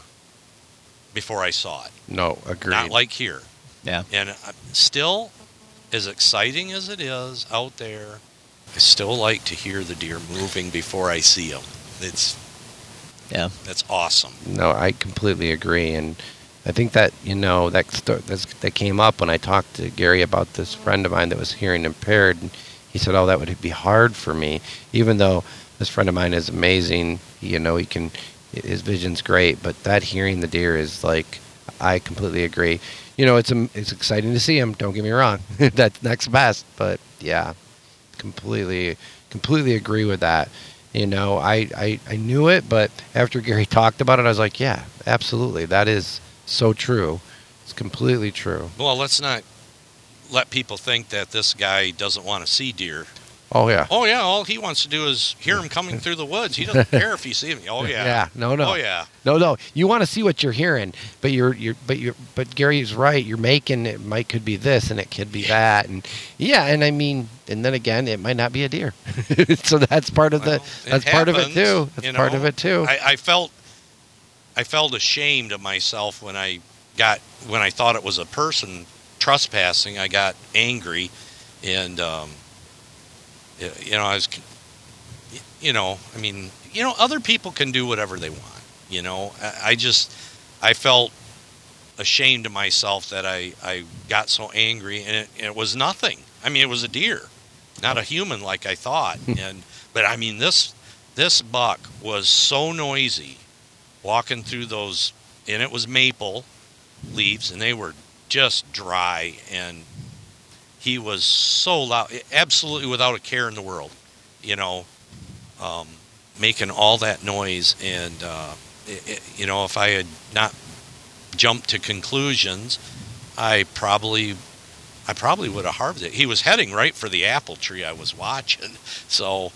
Speaker 4: before I saw it.
Speaker 2: No, agreed.
Speaker 4: Not like here.
Speaker 3: Yeah.
Speaker 4: And uh, still, as exciting as it is out there, I still like to hear the deer moving before I see them. It's
Speaker 3: Yeah.
Speaker 4: that's awesome.
Speaker 2: No, I completely agree, and I think that you know that sto- that's, that came up when I talked to Gary about this friend of mine that was hearing impaired, and he said, "Oh, that would be hard for me, even though this friend of mine is amazing. You know, he can, his vision's great, but that hearing the deer is like, I completely agree. You know, it's um, it's exciting to see him. Don't get me wrong, *laughs* that's next best, but yeah, completely completely agree with that." You know, I, I, I knew it, but after Gary *laughs* talked about it, I was like, yeah, absolutely. That is so true. It's completely true.
Speaker 4: Well, let's not let people think that this guy doesn't want to see deer.
Speaker 2: Oh, yeah.
Speaker 4: Oh yeah, all he wants to do is hear him coming through the woods. He doesn't *laughs* care if he sees me. Oh yeah.
Speaker 2: Yeah. No, no.
Speaker 4: Oh yeah.
Speaker 2: No, no. You want to see what you're hearing, but you're, you're, but you're, but Gary's right. You're making it might could be this and it could be that, and yeah, and I mean, and then again, it might not be a deer. *laughs* so that's part of the
Speaker 4: it
Speaker 2: that's part of it too. That's
Speaker 4: you
Speaker 2: part of it too.
Speaker 4: I, I felt I felt ashamed of myself when I got when I thought it was a person trespassing. I got angry, and um, Uh, you know I was, you know, I mean, you know, other people can do whatever they want. You know, I, just I felt ashamed of myself that I I got so angry, and it, and it was nothing. I mean, it was a deer, not a human like I thought. Hmm. and but I mean this this buck was so noisy walking through those and it was maple leaves and they were just dry and he was so loud absolutely without a care in the world you know um, making all that noise and uh, it, it- you know if i had not jumped to conclusions I probably I probably would have harvested it. He was heading right for the apple tree I was watching. *laughs* So,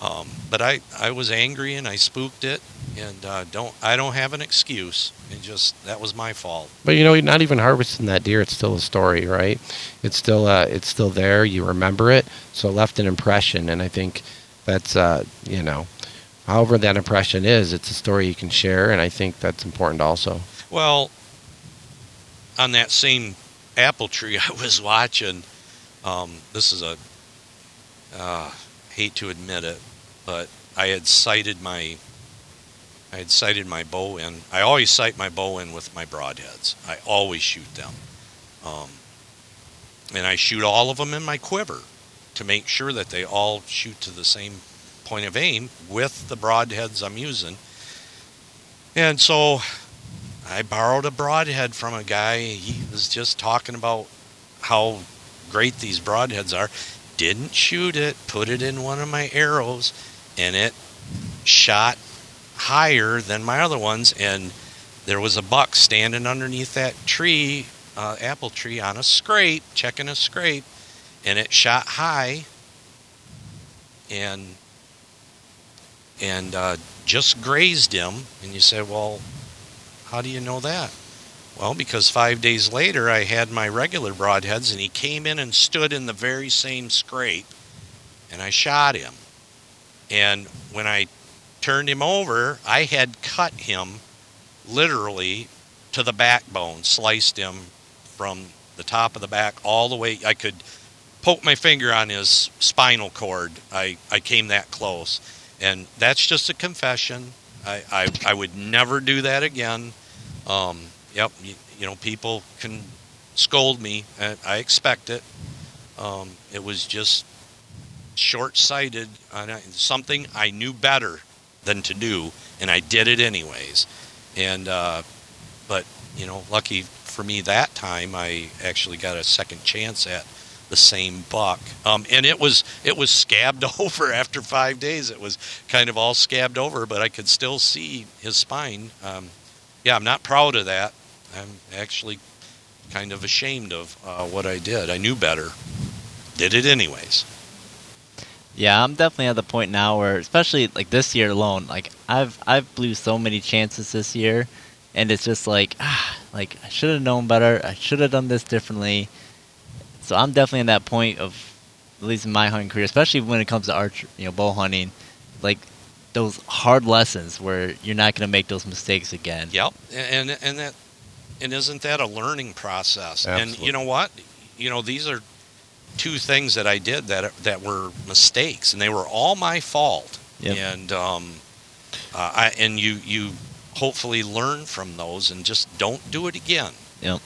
Speaker 4: um, but I, I was angry and I spooked it, and uh, don't I don't have an excuse. It just that was my fault.
Speaker 2: But you know, not even harvesting that deer. It's still a story, right? It's still uh, it's still there. You remember it, so it left an impression, and I think that's uh, you know, however that impression is, it's a story you can share, and I think that's important also.
Speaker 4: Well, on that same apple tree *laughs* I was watching, um, this is a uh, hate to admit it, but I had sighted my I had sighted my bow in. I always sight my bow in with my broadheads. I always shoot them, um, and I shoot all of them in my quiver to make sure that they all shoot to the same point of aim with the broadheads I'm using. And so I borrowed a broadhead from a guy. He was just talking about how great these broadheads are. Didn't shoot it, put it in one of my arrows, and it shot higher than my other ones. And there was a buck standing underneath that tree, uh, apple tree, on a scrape, checking a scrape, and it shot high and and uh, just grazed him. And you say, well, how do you know that? Well, because five days later I had my regular broadheads and he came in and stood in the very same scrape and I shot him. And when I turned him over, I had cut him literally to the backbone, sliced him from the top of the back all the way. I could poke my finger on his spinal cord. I, I came that close. And that's just a confession. I, I, I would never do that again. Um, yep, you, you, know, people can scold me. I, I expect it. Um, it was just short sighted, something I knew better than to do, and I did it anyways. And, uh, but, you know, lucky for me that time, I actually got a second chance at the same buck. Um, and it was it was scabbed *laughs* over after five days. It was kind of all scabbed over, but I could still see his spine. Um, yeah, I'm not proud of that. I'm actually kind of ashamed of uh, what I did. I knew better. Did it anyways.
Speaker 3: Yeah, I'm definitely at the point now where, especially like this year alone, like I've I've blew so many chances this year, and it's just like ah, like I should have known better. I should have done this differently so I'm definitely in that point of, at least in my hunting career, especially when it comes to archer, you know, bow hunting, like those hard lessons where you're not going to make those mistakes again.
Speaker 4: Yep, and and that and isn't that a learning process?
Speaker 2: Absolutely.
Speaker 4: And you know what? You know these are two things that I did that that were mistakes, and they were all my fault.
Speaker 3: Yep.
Speaker 4: And um, uh, I and you you hopefully learn from those and just don't do it again.
Speaker 3: Yep.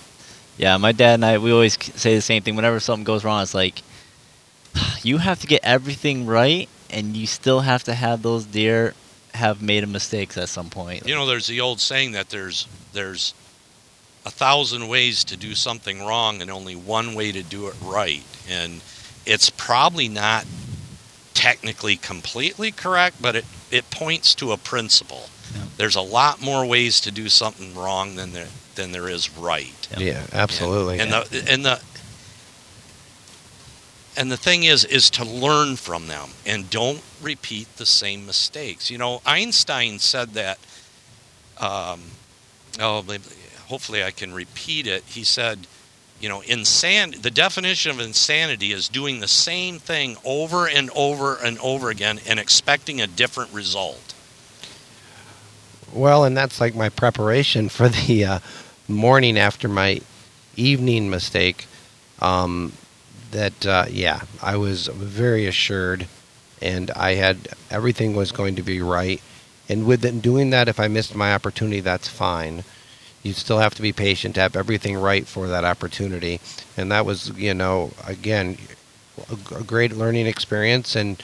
Speaker 3: Yeah, my dad and I we always say the same thing. Whenever something goes wrong, it's like *sighs* you have to get everything right, and you still have to have those deer have made a mistakes at some point.
Speaker 4: You know, there's the old saying that there's there's a thousand ways to do something wrong and only one way to do it right, and it's probably not technically completely correct, but it it points to a principle.
Speaker 3: Yeah.
Speaker 4: There's a lot more ways to do something wrong than there than there is right.
Speaker 2: Yeah, absolutely.
Speaker 4: And, and the and the and the thing is is to learn from them and don't repeat the same mistakes. You know, Einstein said that. Um, oh, hopefully I can repeat it. He said, you know, insan- the definition of insanity is doing the same thing over and over and over again and expecting a different result.
Speaker 2: Well, and that's like my preparation for the uh, morning after my evening mistake. Um, that uh, yeah, I was very assured, and I had everything was going to be right. And with doing that, if I missed my opportunity, that's fine. You still have to be patient to have everything right for that opportunity, and that was you know again a, great learning experience. And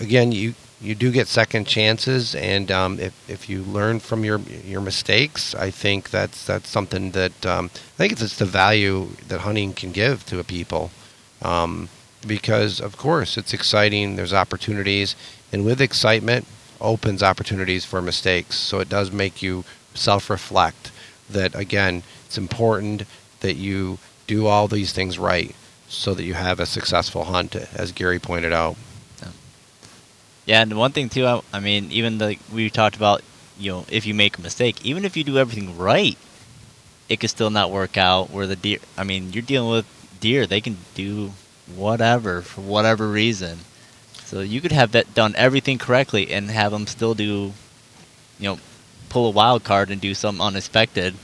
Speaker 2: again, you you do get second chances, and um, if if you learn from your your mistakes, I think that's that's something that um, I think it's the value that hunting can give to a people. Um, because of course it's exciting, there's opportunities, and with excitement opens opportunities for mistakes. So it does make you self-reflect that again, it's important that you do all these things right so that you have a successful hunt, as Gary pointed out.
Speaker 3: Yeah, and one thing too, I, I mean, even like we talked about, you know, if you make a mistake, even if you do everything right, it could still not work out. Where the deer, I mean, you're dealing with deer; they can do whatever for whatever reason. So you could have that done everything correctly and have them still do, you know, pull a wild card and do something unexpected.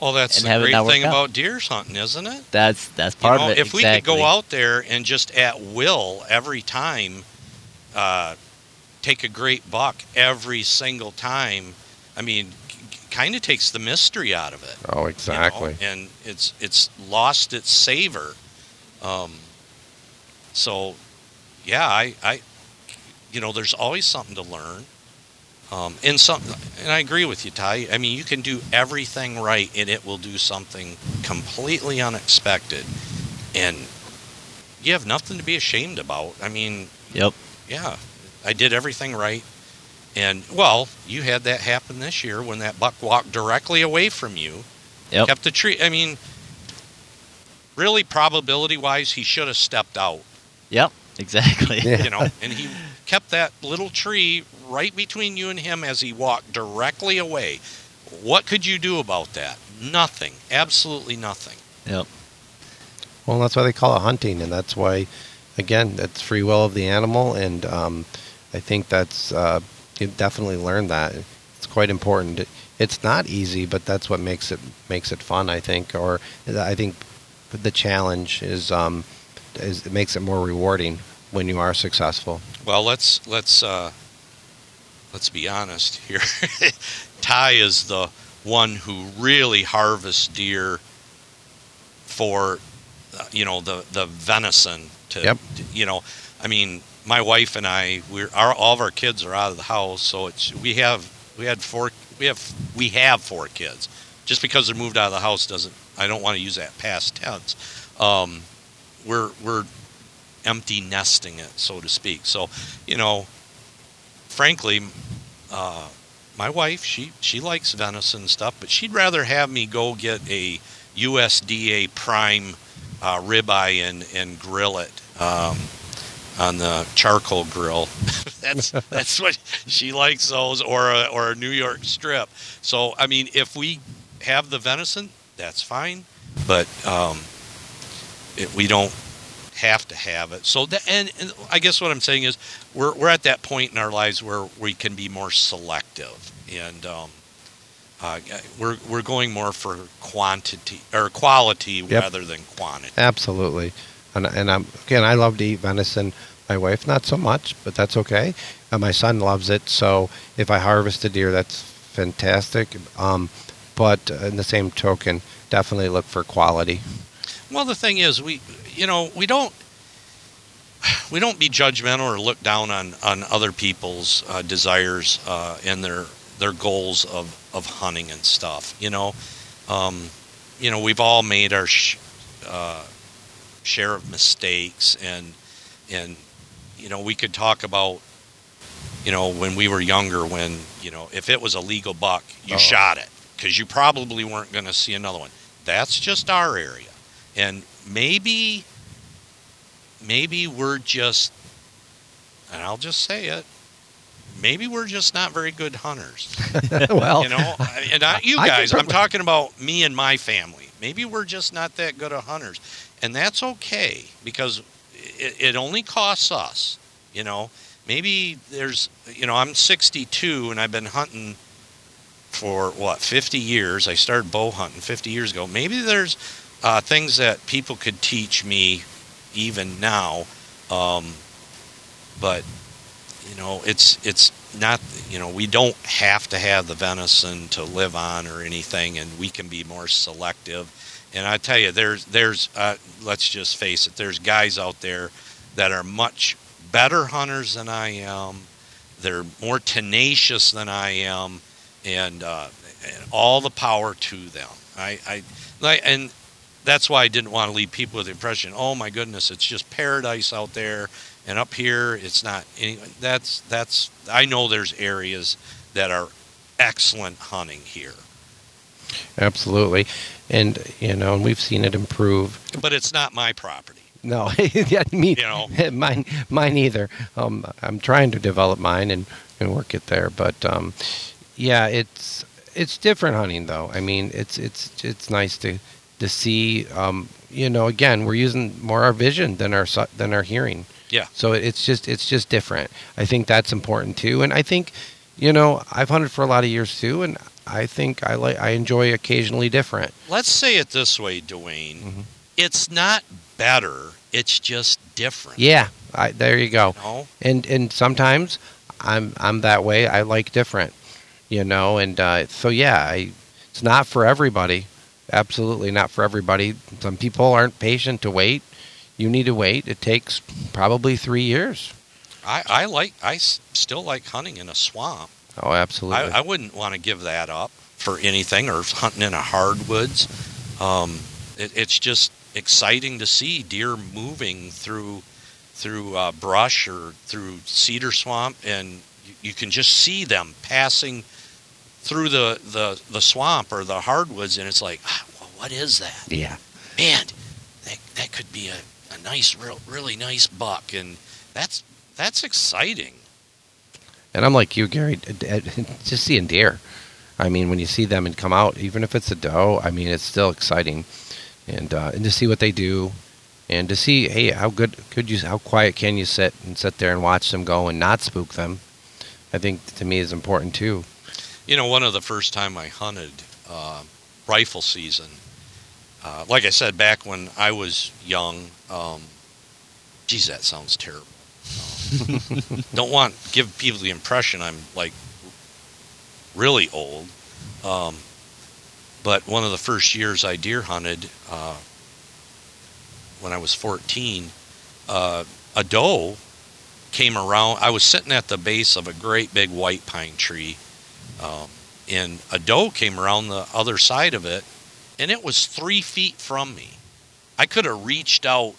Speaker 4: Well, that's
Speaker 3: And
Speaker 4: the great thing
Speaker 3: out.
Speaker 4: about deer hunting, isn't it?
Speaker 3: That's that's
Speaker 4: You
Speaker 3: part
Speaker 4: know,
Speaker 3: of it.
Speaker 4: if we could go out there and just at will every time uh, take a great buck every single time, I mean, kind of takes the mystery out of it.
Speaker 2: Oh,
Speaker 4: you know,
Speaker 2: exactly.
Speaker 4: and it's it's lost its savor. Um, so, yeah, I, I, you know, there's always something to learn. Um, and some, and I agree with you, Ty. I mean, you can do everything right, and it will do something completely unexpected, and you have nothing to be ashamed about. I mean,
Speaker 3: Yep.
Speaker 4: yeah, I did everything right. And well, you had that happen this year when that buck walked directly away from you,
Speaker 3: Yep.
Speaker 4: kept the tree. I mean, really, probability wise, he should have stepped out,
Speaker 3: Yep. Exactly.
Speaker 4: You know, and he kept that little tree right between you and him as he walked directly away. What could you do about that? Nothing. Absolutely nothing.
Speaker 3: Yep.
Speaker 2: Well, that's why they call it hunting, and that's why, again, that's free will of the animal, and um, I think that's uh, you definitely learned that. It's quite important. It's not easy, but that's what makes it makes it fun. I think, or I think the challenge is um, is it makes it more rewarding when you are successful.
Speaker 4: Well, let's let's uh, let's be honest here. *laughs* Ty is the one who really harvests deer for uh, you know the the venison to
Speaker 2: Yep.
Speaker 4: you know I mean my wife and I we're our all of our kids are out of the house so it's we have we had four we have we have four kids just because they're moved out of the house doesn't I don't want to use that past tense um, we're we're empty nesting it so to speak so you know frankly uh, my wife she she likes venison stuff but she'd rather have me go get a USDA prime uh, ribeye and and grill it um, on the charcoal grill. *laughs* that's *laughs* that's what she likes those, or a, or a New York strip. So I mean, if we have the venison, that's fine, but um, it, we don't have to have it. So the, and, and I guess what I'm saying is we're we're at that point in our lives where we can be more selective and. Um, uh, we're we're going more for quantity or quality
Speaker 2: Yep.
Speaker 4: rather than quantity.
Speaker 2: Absolutely, and and I'm, again, I love to eat venison. My wife not so much, but that's okay. And my son loves it. So if I harvest a deer, that's fantastic. Um, but in the same token, definitely look for quality.
Speaker 4: Well, the thing is, we you know we don't we don't be judgmental or look down on on other people's uh, desires uh, and their their goals of of hunting and stuff. You know, um, you know we've all made our sh- uh, share of mistakes and and you know we could talk about you know when we were younger when you know if it was a legal buck you
Speaker 2: Oh.
Speaker 4: shot it because you probably weren't going to see another one that's just our area and maybe maybe we're just and i'll just say it maybe we're just not very good hunters. *laughs*
Speaker 2: Well,
Speaker 4: you know and not you guys i'm talking about me and my family. Maybe we're just not that good of hunters. And that's okay because it, it only costs us you know. Maybe there's you know i'm 62 and i've been hunting for what 50 years. I started bow hunting 50 years ago. Maybe there's uh, things that people could teach me even now um, but you know it's it's not you know we don't have to have the venison to live on or anything and we can be more selective. And i tell you there's there's uh, let's just face it there's guys out there that are much better hunters than i am. They're more tenacious than i am and, uh, and all the power to them. I i like and that's why i didn't want to leave people with the impression oh my goodness it's just paradise out there and up here it's not any, that's that's i know there's areas that are excellent hunting here
Speaker 2: Absolutely, and you know, and we've seen it improve.
Speaker 4: But it's not my property.
Speaker 2: No, *laughs* yeah, me,
Speaker 4: You know. *laughs*
Speaker 2: mine, mine either. Um, I'm trying to develop mine and, and work it there, but um, yeah, it's it's different hunting though. I mean, it's it's it's nice to to see. Um, you know, again, we're using more our vision than our than our hearing.
Speaker 4: Yeah.
Speaker 2: So it's just it's just different. I think that's important too, and I think, you know, I've hunted for a lot of years too, and I think I like I enjoy occasionally different.
Speaker 4: Let's say it this way, Duane.
Speaker 2: Mhm.
Speaker 4: It's not better. It's just different.
Speaker 2: Yeah, I, there you go.
Speaker 4: You know?
Speaker 2: and and sometimes I'm I'm that way. I like different, you know. And uh, so yeah, I, it's not for everybody. Absolutely not for everybody. Some people aren't patient to wait. You need to wait. It takes probably three years.
Speaker 4: I, I like. I s- still like hunting in a swamp.
Speaker 2: Oh, absolutely.
Speaker 4: I, I wouldn't want to give that up for anything, or hunting in a hardwoods. Um, it, it's just exciting to see deer moving through through uh, brush or through cedar swamp, and you, you can just see them passing through the, the, the swamp or the hardwoods, and it's like, ah, well, what is that?
Speaker 2: yeah.
Speaker 4: Man, that, that could be a, a nice, real, really nice buck, and that's that's exciting.
Speaker 2: And I'm like you, Gary. *laughs* Just seeing deer. I mean, when you see them and come out, even if it's a doe, I mean, it's still exciting, and uh, and to see what they do, and to see, hey, how good could you, how quiet can you sit and sit there and watch them go and not spook them? I think to me is important too.
Speaker 4: You know, one of the first time I hunted uh, rifle season, uh, like I said, back when I was young. Um, geez, that sounds terrible. Um, *laughs* don't want give people the impression I'm like really old. Um, but one of the first years I deer hunted, uh, when I was 14, uh, a doe came around. I was sitting at the base of a great big white pine tree, um, and a doe came around the other side of it, and it was three feet from me. I could have reached out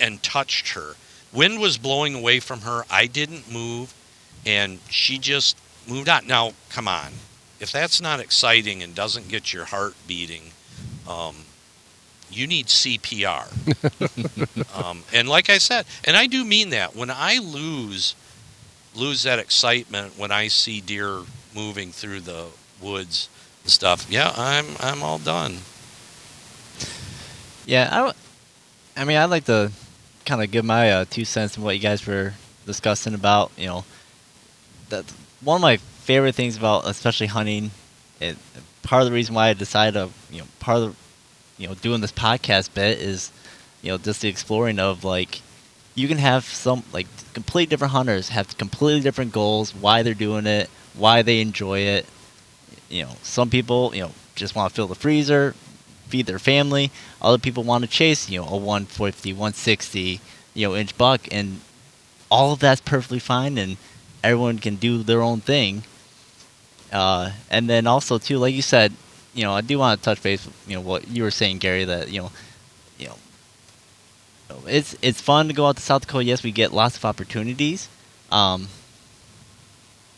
Speaker 4: and touched her. Wind was blowing away from her. I didn't move, and she just moved on. Now, come on. If that's not exciting and doesn't get your heart beating, um, you need CPR. *laughs* um, and like I said, and I do mean that. When I lose lose that excitement when I see deer moving through the woods and stuff, yeah, I'm I'm all done.
Speaker 3: Yeah, I, mean, I'd like to kind of give my uh, two cents on what you guys were discussing about. You know, that one of my favorite things about, especially hunting, it, part of the reason why I decided to, you know, part of, the, you know, doing this podcast bit is, you know, just the exploring of like, you can have some like complete different hunters have completely different goals, why they're doing it, why they enjoy it. You know, some people, you know, just want to fill the freezer, feed their family. Other people want to chase, you know, a 150, 160, you know, inch buck, and all of that's perfectly fine, and everyone can do their own thing. Uh, and then also too, like you said, you know, I do want to touch base, with, you know, what you were saying, Gary, that you know, it's it's fun to go out to South Dakota. Yes, we get lots of opportunities. Um,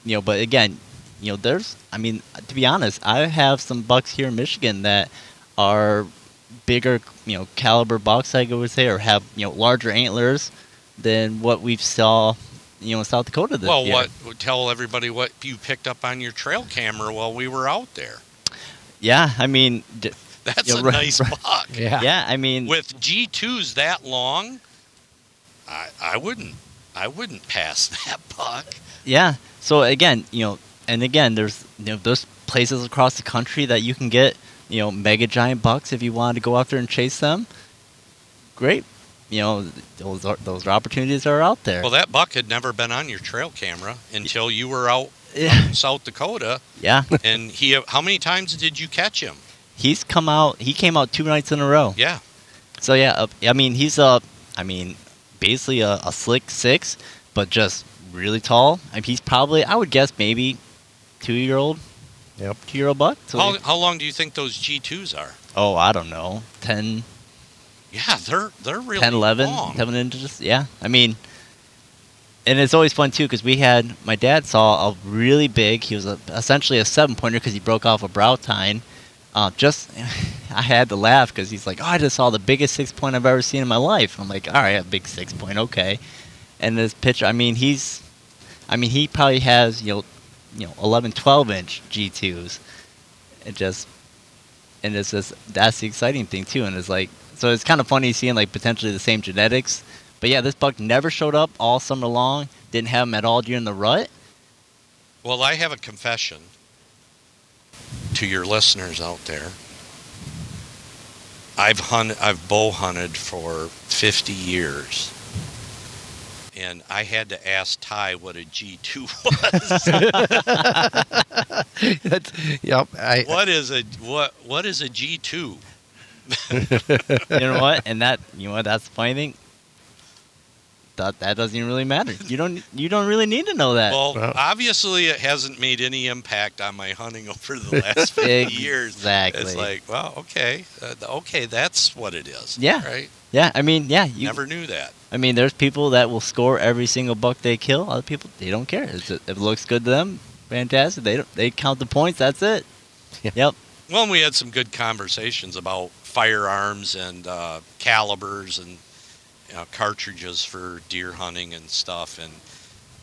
Speaker 3: you know, but again, you know, there's, I mean, to be honest, I have some bucks here in Michigan that are bigger, you know, caliber bucks, I would say, or have you know larger antlers than what we've saw, you know, in South Dakota this
Speaker 4: well,
Speaker 3: year.
Speaker 4: what tell everybody what you picked up on your trail camera while we were out there.
Speaker 3: Yeah, I mean, *laughs*
Speaker 4: That's
Speaker 3: Yeah,
Speaker 4: a
Speaker 3: right,
Speaker 4: nice
Speaker 3: right.
Speaker 4: buck.
Speaker 2: Yeah.
Speaker 3: yeah, I mean,
Speaker 4: With G2s that long, I I wouldn't I wouldn't pass *laughs* that buck.
Speaker 3: yeah. So again, you know, and again, there's you know, there's places across the country that you can get, you know, mega giant bucks if you wanted to go out there and chase them. Great, you know, those are, those opportunities are out there.
Speaker 4: Well, that buck had never been on your trail camera until you were out
Speaker 3: yeah,
Speaker 4: in South Dakota.
Speaker 3: yeah.
Speaker 4: And he, how many times did you catch him?
Speaker 3: He's come out. He came out two nights in a row.
Speaker 4: Yeah,
Speaker 3: So yeah, uh, I mean he's a, I mean, basically a, a slick six, but just really tall. I mean, he's probably, I would guess, maybe two year old,
Speaker 2: Yep.
Speaker 3: two year old buck. So
Speaker 4: how, how long do you think those G2s are?
Speaker 3: oh, I don't know, 10,
Speaker 4: Yeah, they're they're really
Speaker 3: 10 11,
Speaker 4: long.
Speaker 3: 11 inches. Yeah, I mean, and it's always fun too because we had my dad saw a really big. He was a, essentially a seven pointer because he broke off a brow tine. Uh, just *laughs* I had to laugh because he's like, "Oh, I just saw the biggest six point I've ever seen in my life." I'm like, "All right, a big six point, okay." And this pitcher, I mean, he's, I mean, he probably has you know, you know, 11, 12 inch G2s. It just, and it's just that's the exciting thing too. And it's like, so it's kind of funny seeing like potentially the same genetics. But yeah, this buck never showed up all summer long. Didn't have him at all during the rut.
Speaker 4: Well, I have a confession to your listeners out there. I've hunted, I've bow hunted for 50 years. And I had to ask Ty what a G2 *laughs* was. *laughs*
Speaker 2: That's, yep. I,
Speaker 4: what is a what what is a G2? *laughs*
Speaker 3: you know what? And that you know what? That's the funny thing. That that doesn't even really matter. You don't you don't really need to know that.
Speaker 4: Well,
Speaker 2: Well-
Speaker 4: obviously it hasn't made any impact on my hunting *laughs* over the last *laughs* 50 years.
Speaker 3: Exactly.
Speaker 4: It's like, well, okay, uh, okay, that's what it is.
Speaker 3: Yeah.
Speaker 4: Right.
Speaker 3: yeah, I mean, yeah, you.
Speaker 4: Never knew that.
Speaker 3: I mean, there's people that will score every single buck they kill. Other people they don't care. It's if it looks good to them, fantastic. They don't, they count the points. That's it.
Speaker 2: Yeah.
Speaker 3: Yep.
Speaker 4: Well, we had some good conversations about firearms and uh, calibers and know, cartridges for deer hunting and stuff. And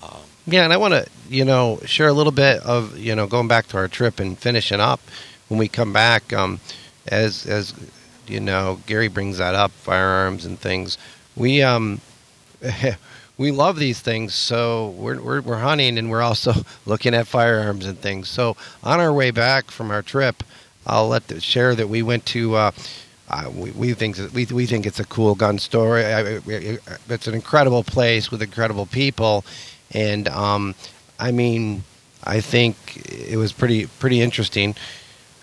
Speaker 4: um,
Speaker 2: Yeah, and I want to, you know, share a little bit of, you know, going back to our trip and finishing up when we come back. Um, as as you know, Gary brings that up, firearms and things. We um, *laughs* we love these things, so we're, we're we're hunting and we're also *laughs* looking at firearms and things. So on our way back from our trip, I'll let the, share that we went to. Uh, uh, we, we think we, we think it's a cool gun store. I- I- I- It's an incredible place with incredible people, and um, I mean, I think it was pretty pretty interesting.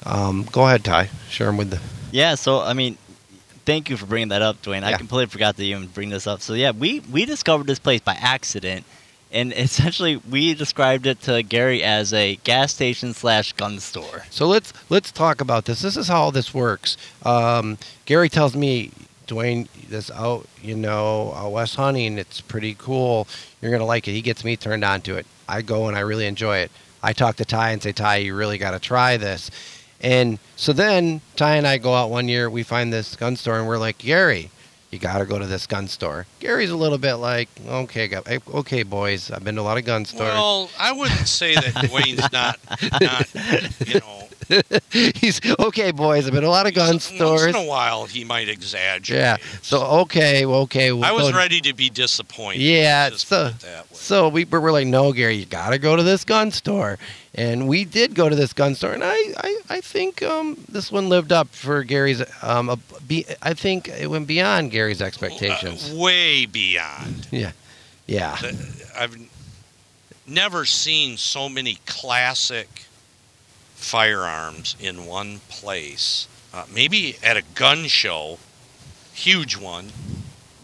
Speaker 2: Um, go ahead, Ty. Share them with the.
Speaker 3: Yeah. So I mean, thank you for bringing that up, Duane. I completely forgot to even bring this up. So yeah, we we discovered this place by accident, and *laughs* essentially we described it to Gary as a gas station slash gun store.
Speaker 2: So let's let's talk about this. This is how this works. Um, Gary tells me, Duane, this out, you know, uh, West hunting. It's pretty cool. You're gonna like it. He gets me turned on to it. I go and I really enjoy it. I talk to Ty and say, Ty, you really got to try this. And so then Ty and I go out one year. We find this gun store and we're like, Gary, you got to go to this gun store. Gary's a little bit like, okay, eh, okay, boys. I've been to a lot of gun stores.
Speaker 4: well, I wouldn't say that Duane's not, not, you know, *laughs*
Speaker 2: He's okay, boys. I've been a lot of gun
Speaker 4: once
Speaker 2: stores.
Speaker 4: in a while he might exaggerate.
Speaker 2: Yeah. So okay, okay. We'll
Speaker 4: I was ready to be disappointed.
Speaker 2: Yeah, so-. So we were like, no, Gary, you got to go to this gun store, and we did go to this gun store, and I, I, I think um, this one lived up for Gary's. Um, a, be, I think it went beyond Gary's expectations.
Speaker 4: Uh, way beyond. *laughs*
Speaker 2: yeah, yeah,
Speaker 4: I've never seen so many classic firearms in one place. Uh, maybe at a gun show, huge one,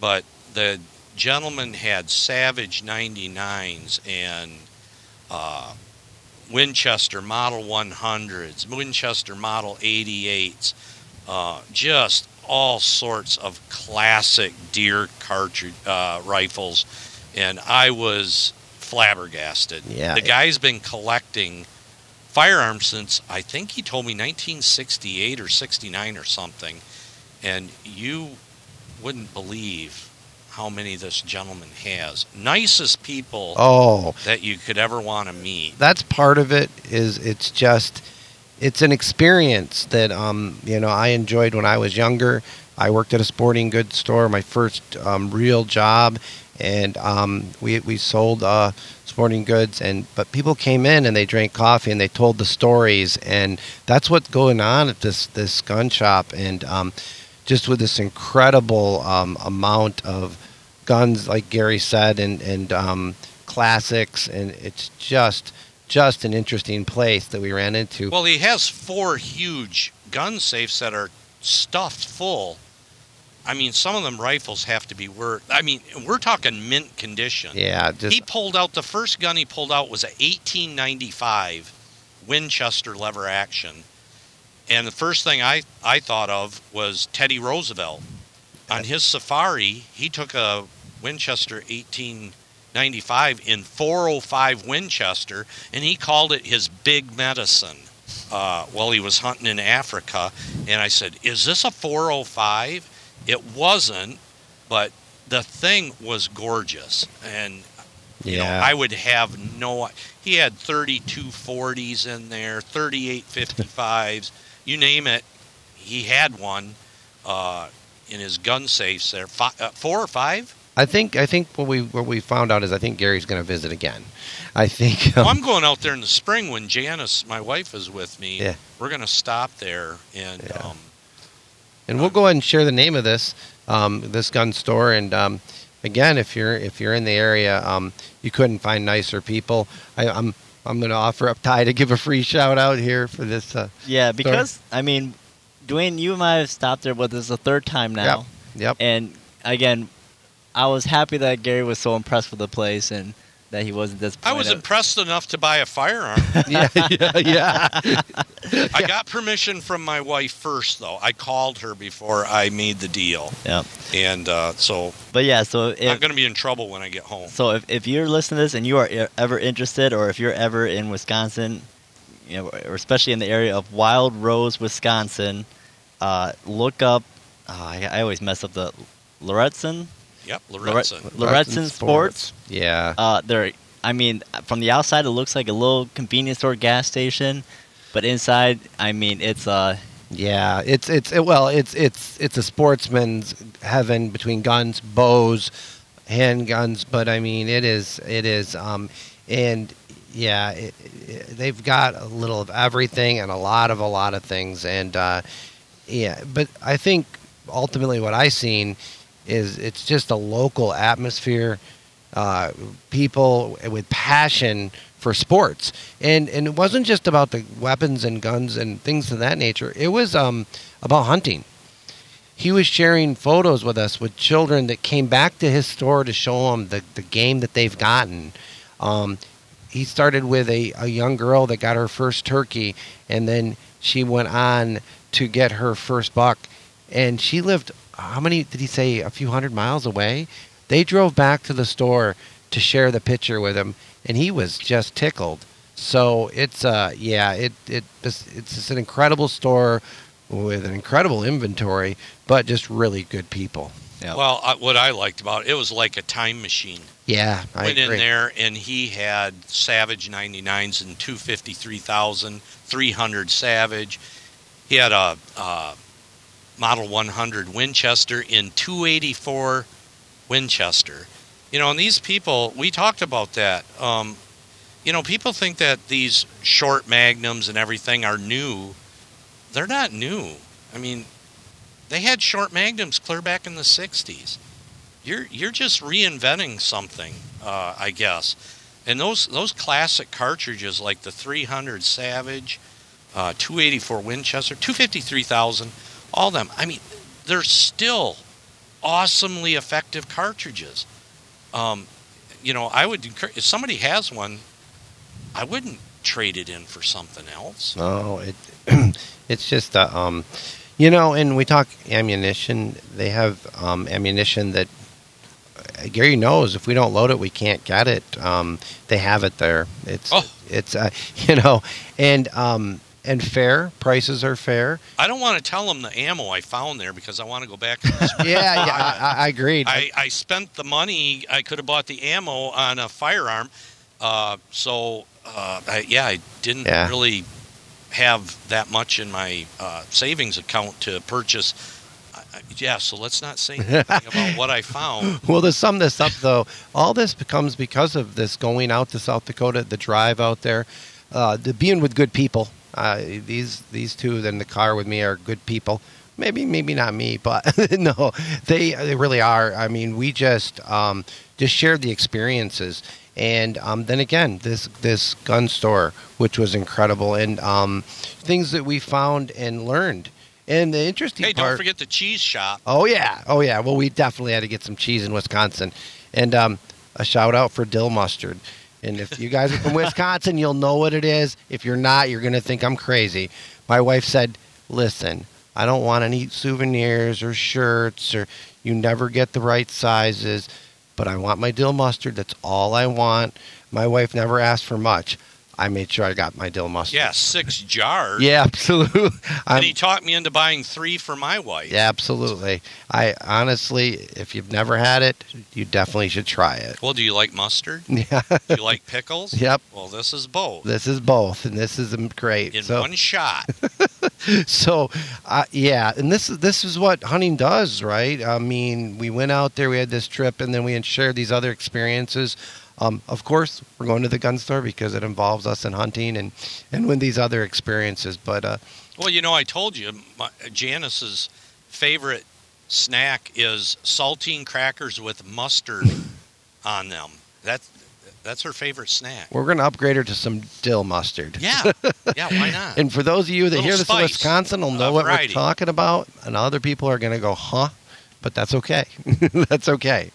Speaker 4: but the gentleman had Savage 99s and uh, Winchester Model 100s, Winchester Model 88s, uh, just all sorts of classic deer cartridge uh, rifles, and I was flabbergasted.
Speaker 2: Yeah.
Speaker 4: the guy's been collecting firearms since I think he told me 1968 or 69 or something, and you wouldn't believe how many this gentleman has. Nicest people
Speaker 2: Oh,
Speaker 4: that you could ever want to meet.
Speaker 2: that's part of it. Is it's just it's an experience that um you know I enjoyed when I was younger. I worked at a sporting goods store, my first um, real job, and um, we we sold uh, sporting goods. And but people came in and they drank coffee and they told the stories, and that's what's going on at this this gun shop. And um, just with this incredible um, amount of guns, like Gary said, and and um, classics, and it's just just an interesting place that we ran into.
Speaker 4: Well, he has four huge gun safes that are stuffed full. I mean, some of them rifles have to be worth. I mean, we're talking mint condition.
Speaker 2: yeah, just
Speaker 4: he pulled out the first gun he pulled out was a 1895 Winchester lever action, and the first thing I I thought of was Teddy Roosevelt. On his safari, he took a Winchester 1895 in 405 Winchester, and he called it his big medicine uh, while he was hunting in Africa. And I said, Is this a 405? It wasn't, but the thing was gorgeous. And you know, I would have no. He had 32 40s in there, 38 55s, you name it. He had one uh, in his gun safes there. Fi uh, four or five?
Speaker 2: I think I think what we what we found out is I think Gary's going to visit again. I think. *laughs*
Speaker 4: Well,
Speaker 2: um,
Speaker 4: I'm going out there in the spring when Janice, my wife, is with me.
Speaker 2: Yeah.
Speaker 4: We're going to stop there and.
Speaker 2: Yeah.
Speaker 4: Um,
Speaker 2: and we'll go ahead and share the name of this um, this gun store. And um, again, if you're if you're in the area, um, you couldn't find nicer people. I, I'm I'm going to offer up Ty to give a free shout out here for this. Uh,
Speaker 3: Yeah, because I mean, Duane, you and I have stopped there but this is the third time now,
Speaker 2: yep.
Speaker 3: and again, I was happy that Gary was so impressed with the place and that he wasn't
Speaker 4: I
Speaker 3: disappointed.
Speaker 4: was impressed enough to buy a firearm. *laughs*
Speaker 2: yeah, yeah, yeah.
Speaker 4: I got permission from my wife first, though. I called her before I made the deal,
Speaker 3: Yeah,
Speaker 4: and uh, so
Speaker 3: but yeah, so if, I'm
Speaker 4: going to be in trouble when I get home.
Speaker 3: so if, if you're listening to this and you are ever interested, or if you're ever in Wisconsin, you know, or especially in the area of Wild Rose, Wisconsin, uh, look up. Uh, I, I always mess up the Loretzen.
Speaker 4: Yep,
Speaker 3: Lore-
Speaker 4: Lorenzen.
Speaker 3: Loretzen Sports.
Speaker 2: Yeah.
Speaker 3: Uh, they're, I mean, from the outside, it looks like a little convenience store gas station, but inside, I mean, it's uh,
Speaker 2: Yeah, it's it's it, well, it's it's it's a sportsman's heaven between guns, bows, handguns. But I mean, it is it is, um, and yeah, it, it, they've got a little of everything and a lot of a lot of things. And uh, yeah, but I think ultimately what I've seen is it's just a local atmosphere, uh, people with passion for sports, and and it wasn't just about the weapons and guns and things of that nature. It was um, about hunting. He was sharing photos with us with children that came back to his store to show them the, the game that they've gotten. Um, he started with a, a young girl that got her first turkey, and then she went on to get her first buck. And she lived, how many did he say, a few hundred miles away? They drove back to the store to share the picture with him, and he was just tickled. So it's, uh, yeah, it, it, it's, it's just an incredible store with an incredible inventory, but just really good people.
Speaker 3: yeah.
Speaker 4: Well, uh, what I liked about it, it was like a time machine.
Speaker 2: Yeah, I
Speaker 4: Went
Speaker 2: agree.
Speaker 4: in there and he had Savage 99s and 250-3000, 300 Savage. He had a, uh Model 100 Winchester in 284 Winchester. You know, and these people, we talked about that. Um, you know, people think that these short magnums and everything are new. They're not new. I mean, they had short magnums clear back in the 60s. You're you're just reinventing something, uh, I guess. And those those classic cartridges like the 300 Savage, uh, 284 Winchester, 250-3000, all them. I mean, they're still awesomely effective cartridges. Um, you know, I would encourage if somebody has one, I wouldn't trade it in for something else.
Speaker 2: No, it *clears throat* it's just uh, um, you know, and we talk ammunition. They have um, ammunition that uh, Gary knows if we don't load it, we can't get it. Um, they have it there. It's
Speaker 4: Oh.
Speaker 2: it's uh, *laughs* you know, and um, and fair prices are fair.
Speaker 4: I don't want to tell them the ammo I found there because I want to go back. And *laughs*
Speaker 2: Yeah, yeah, I, I- agreed.
Speaker 4: I, I spent the money. I could have bought the ammo on a firearm. Uh, so, uh, I, yeah, I didn't
Speaker 2: Yeah.
Speaker 4: really have that much in my uh, savings account to purchase. Yeah, so let's not say anything *laughs* about what I found.
Speaker 2: Well, to sum this up, though, all this becomes because of this going out to South Dakota, the drive out there, uh, the being with good people. Uh, these these two in the car with me are good people. Maybe maybe not me, but *laughs* no, they they really are. I mean, we just um, just shared the experiences, and um, then again, this this gun store, which was incredible, and um, things that we found and learned. And the interesting
Speaker 4: Hey,
Speaker 2: part.
Speaker 4: don't forget the cheese shop.
Speaker 2: Oh yeah, oh yeah. Well, we definitely had to get some cheese in Wisconsin, and um, a shout out for dill mustard. And if you guys are from Wisconsin, you'll know what it is. If you're not, you're gonna think I'm crazy. My wife said, "Listen, I don't want any souvenirs or shirts, or you never get the right sizes. but I want my dill mustard. That's all I want. My wife never asked for much. I made sure I got my dill mustard.
Speaker 4: Yeah, six jars.
Speaker 2: Yeah, absolutely. *laughs* I'm-
Speaker 4: And he talked me into buying three for my wife.
Speaker 2: yeah, absolutely. I honestly, if you've never had it, you definitely should try it.
Speaker 4: Well, do you like mustard? *laughs*
Speaker 2: Yeah.
Speaker 4: Do you like pickles?
Speaker 2: Yep.
Speaker 4: Well, this is both
Speaker 2: This is both, and this is um, great.
Speaker 4: in
Speaker 2: so,
Speaker 4: one shot. *laughs*
Speaker 2: so uh, yeah, and this is this is what hunting does, right? I mean, we went out there, we had this trip, and then we shared these other experiences. Um, of course, we're going to the gun store because it involves us in hunting and and with these other experiences. But uh,
Speaker 4: Well, you know, I told you, my, Janice's favorite snack is saltine crackers with mustard *laughs* on them. That's that's her favorite snack.
Speaker 2: we're going to upgrade her to some dill mustard.
Speaker 4: Yeah, *laughs* yeah. Why not?
Speaker 2: And for those of you that hear this in Wisconsin, will know what
Speaker 4: variety.
Speaker 2: we're talking about, and other people are going to go, "Huh?" But that's okay. *laughs* that's okay.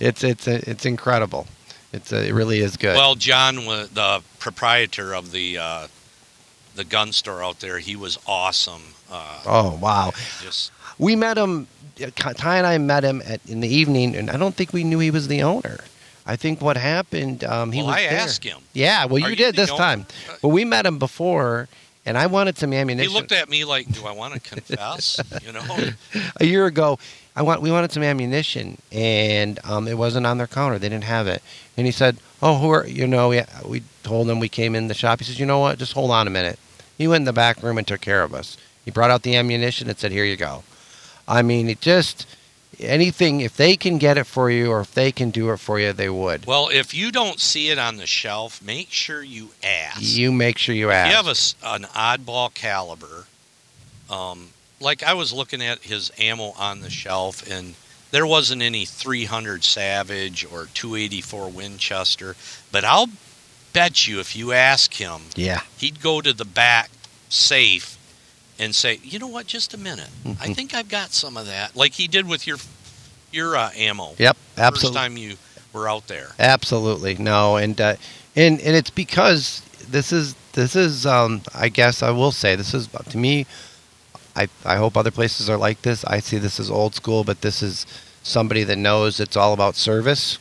Speaker 2: It's it's it's incredible. It's uh, it really is good.
Speaker 4: Well, John, the proprietor of the uh, the gun store out there, he was awesome. Uh,
Speaker 2: oh wow,
Speaker 4: just
Speaker 2: we met him. Ty and I met him at, in the evening, and I don't think we knew he was the owner. I think what happened, um, he
Speaker 4: well,
Speaker 2: was
Speaker 4: I
Speaker 2: there.
Speaker 4: asked him.
Speaker 2: Yeah, well, you
Speaker 4: you
Speaker 2: did this
Speaker 4: owner?
Speaker 2: time. But we met him before, and I wanted some ammunition.
Speaker 4: He looked at me like, "Do I want to confess?" *laughs* you know.
Speaker 2: a year ago, I want we wanted some ammunition, and um, it wasn't on their counter. They didn't have it, and he said, "Oh, who are you know?" We, we told him we came in the shop. He says, "You know what? Just hold on a minute." He went in the back room and took care of us. He brought out the ammunition and said, "Here you go." I mean, it just anything if they can get it for you or if they can do it for you, they would.
Speaker 4: Well, if you don't see it on the shelf, make sure you ask.
Speaker 2: You make sure you
Speaker 4: If
Speaker 2: ask.
Speaker 4: you have a an oddball caliber, um, like I was looking at his ammo on the shelf, and there wasn't any 300 Savage or 284 Winchester, but I'll bet you if you ask him,
Speaker 2: yeah.
Speaker 4: he'd go to the back safe and say, "You know what? Just a minute. I think I've got some of that." Like he did with your your uh, ammo.
Speaker 2: Yep. absolutely.
Speaker 4: First time you were out there.
Speaker 2: Absolutely no, and uh, and and it's because this is this is um, I guess I will say this is to me. I I hope other places are like this. I see this as old school, but this is somebody that knows it's all about service,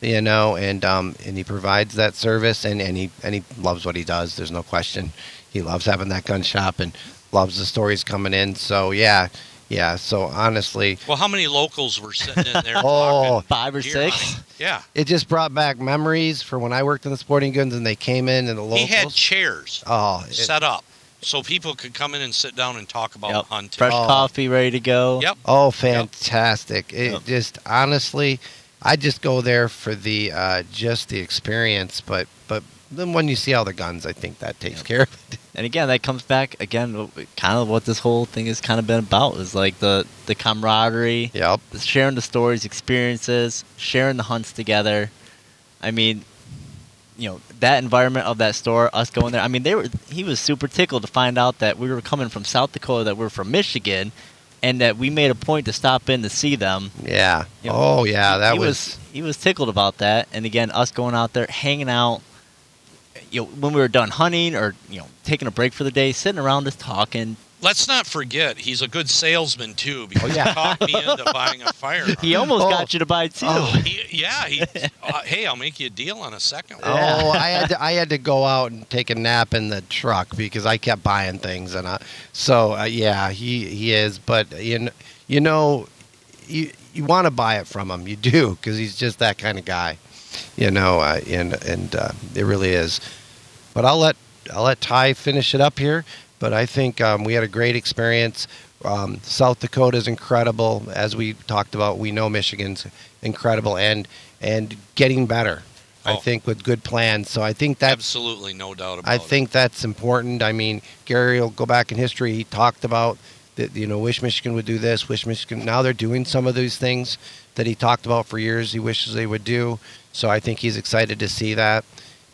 Speaker 2: you know, and um and he provides that service, and and he and he loves what he does. There's no question. He loves having that gun shop and loves the stories coming in. So yeah, yeah. So honestly,
Speaker 4: Well, how many locals were sitting in there? *laughs*
Speaker 2: oh,
Speaker 3: five or six.
Speaker 4: hunting? Yeah.
Speaker 2: it just brought back memories for when I worked in the sporting goods and they came in and the locals.
Speaker 4: He had chairs
Speaker 2: Oh, it-
Speaker 4: set up so people could come in and sit down and talk about
Speaker 3: Yep.
Speaker 4: hunting.
Speaker 3: Fresh
Speaker 2: Oh.
Speaker 3: coffee ready to go.
Speaker 4: Yep.
Speaker 2: oh, fantastic! It
Speaker 3: Yep.
Speaker 2: just honestly, I just go there for the uh, just the experience. But but then when you see all the guns, I think that takes
Speaker 3: Yep.
Speaker 2: care of it.
Speaker 3: And again, that comes back again, kind of what this whole thing has kind of been about is like the the camaraderie,
Speaker 2: Yep.
Speaker 3: the sharing the stories, experiences, sharing the hunts together. I mean, you know, that environment of that store, us going there. I mean, they were he was super tickled to find out that we were coming from South Dakota, that we're from Michigan, and that we made a point to stop in to see them.
Speaker 2: Yeah.
Speaker 3: You know,
Speaker 2: oh yeah, that
Speaker 3: he
Speaker 2: was.
Speaker 3: he was tickled about that. And again, us going out there, hanging out. You know, when we were done hunting or you know taking a break for the day, sitting around just talking.
Speaker 4: Let's not forget, he's a good salesman too because
Speaker 2: Oh, yeah.
Speaker 4: he talked me into buying a *laughs* firearm.
Speaker 3: He almost
Speaker 2: Oh.
Speaker 3: got you to buy two.
Speaker 2: Oh.
Speaker 4: He- *laughs* yeah, he, uh, hey, I'll make you a deal on a second one.
Speaker 3: Yeah.
Speaker 2: Oh, I had to, I had to go out and take a nap in the truck because I kept buying things, and I, so uh, yeah, he he is. But you know, you know, you you want to buy it from him, you do, because he's just that kind of guy, you know, uh, and and uh, it really is. But I'll let I'll let Ty finish it up here. But I think um, we had a great experience. Um, South Dakota is incredible, as we talked about. We know Michigan's incredible, and and getting better. I
Speaker 4: Oh.
Speaker 2: think with good plans. So I think that's
Speaker 4: Absolutely, no doubt about
Speaker 2: I
Speaker 4: it.
Speaker 2: think that's important. I mean, Gary will go back in history. He talked about that. You know, wish Michigan would do this. Wish Michigan. Now they're doing some of these things that he talked about for years. He wishes they would do. So I think he's excited to see that.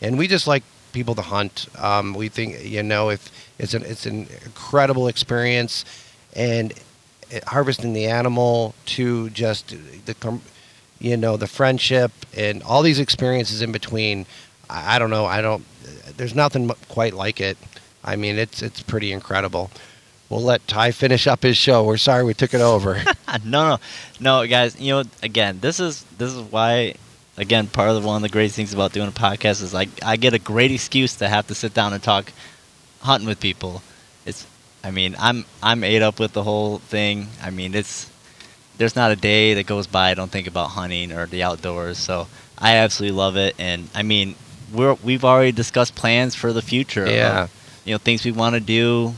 Speaker 2: And we just like people to hunt. Um, we think you know if it's an it's an incredible experience, and harvesting the animal to just the you know the friendship and all these experiences in between. I, I don't know. I don't. There's nothing quite like it. I mean, it's it's pretty incredible. we'll let Ty finish up his show. We're sorry we took it over. *laughs*
Speaker 3: no, no, no, guys. You know, again, this is this is why. Again, part of the, one of the great things about doing a podcast is like I get a great excuse to have to sit down and talk hunting with people. It's, I mean, I'm I'm ate up with the whole thing. I mean, it's there's not a day that goes by I don't think about hunting or the outdoors. So I absolutely love it, and I mean, we're we've already discussed plans for the future.
Speaker 2: Yeah.
Speaker 3: Of, you know, things we want to do.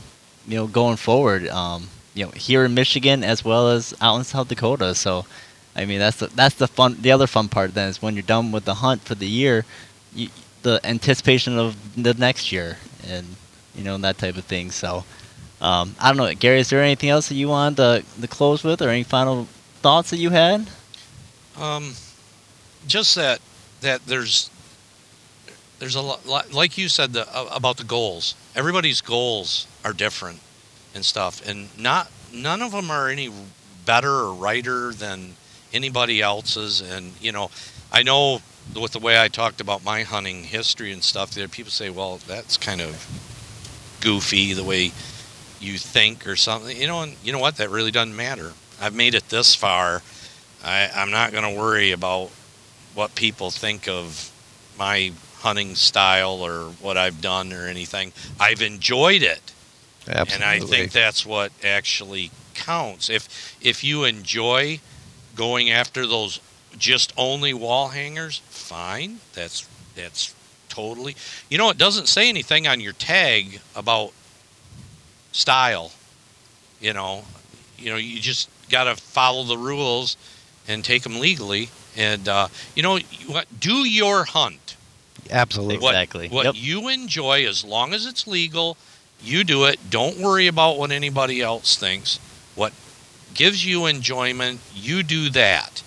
Speaker 3: You know, going forward. Um, you know, here in Michigan as well as out in South Dakota. So, I mean, that's the that's the fun. The other fun part then is when you're done with the hunt for the year, you, the anticipation of the next year, and you know that type of thing. So, um, I don't know, Gary. Is there anything else that you wanted to, to close with, or any final thoughts that you had?
Speaker 4: Um, just that that there's there's a lot, like you said the, about the goals. Everybody's goals are different and stuff, and not none of them are any better or righter than anybody else's. And you know, I know with the way I talked about my hunting history and stuff, there people say, "Well, that's kind of goofy the way you think or something." You know, and you know what? That really doesn't matter. I've made it this far. I, I'm not going to worry about what people think of my hunting style or what I've done or anything. I've enjoyed it.
Speaker 2: Absolutely.
Speaker 4: And I think that's what actually counts. If if you enjoy going after those just only wall hangers, fine. That's that's totally. You know, it doesn't say anything on your tag about style. You know, you know, you just got to follow the rules and take them legally. And uh, you know, what? Do your hunt.
Speaker 2: Absolutely.
Speaker 4: What,
Speaker 3: Exactly.
Speaker 4: What
Speaker 3: Yep.
Speaker 4: you enjoy, as long as it's legal, you do it. Don't worry about what anybody else thinks. What gives you enjoyment, you do that.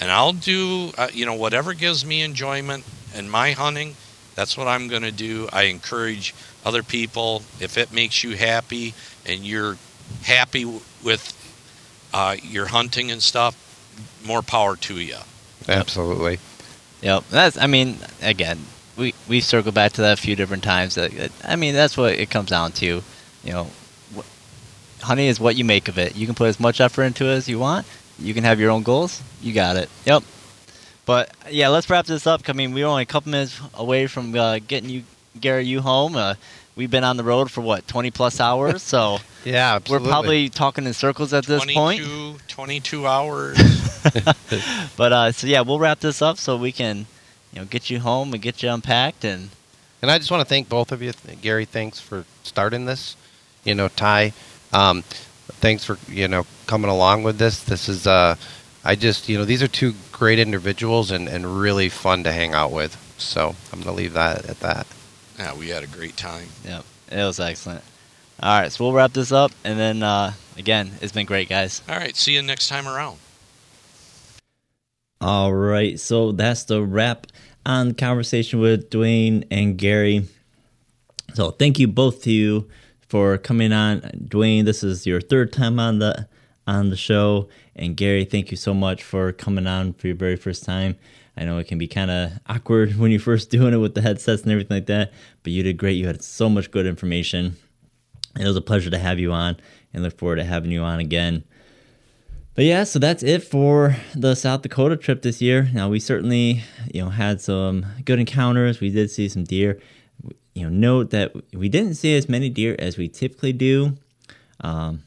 Speaker 4: And I'll do, uh, you know, whatever gives me enjoyment in my hunting. That's what I'm going to do. I encourage other people. If it makes you happy and you're happy with uh, your hunting and stuff, more power to you.
Speaker 2: Absolutely.
Speaker 3: Yep. That's. I mean, again, we we circle back to that a few different times. That that- I mean, that's what it comes down to. You know, honey is what you make of it. You can put as much effort into it as you want. You can have your own goals. You got it. Yep. But yeah, let's wrap this up. I mean, we're only a couple minutes away from uh, getting you, Gary, you home. Uh, we've been on the road for what, 20 plus hours. So *laughs*
Speaker 2: Yeah,
Speaker 3: we're probably talking in circles at this point.
Speaker 4: 22, 22 hours. *laughs* *laughs*
Speaker 3: But uh, so yeah, we'll wrap this up so we can, you know, get you home and get you unpacked and
Speaker 2: And I just want to thank both of you, Gary. Thanks for starting this. You know, Ty, um, thanks for you know coming along with this. This is, uh, I just you know these are two great individuals and and really fun to hang out with. So I'm gonna leave that at that.
Speaker 4: yeah, we had a great time.
Speaker 3: Yep, it was excellent. All right, so we'll wrap this up, and then uh, again, it's been great, guys.
Speaker 4: All right, see you next time around.
Speaker 1: All right, so that's the wrap on the conversation with Duane and Gary. So thank you both to you for coming on, Duane. This is your third time on the on the show, and Gary, thank you so much for coming on for your very first time. I know it can be kind of awkward *laughs* when you're first doing it with the headsets and everything like that, but you did great. You had so much good information. It was a pleasure to have you on, and look forward to having you on again. But yeah, so that's it for the South Dakota trip this year. Now we certainly, you know, had some good encounters. We did see some deer. You know, note that we didn't see as many deer as we typically do. Um,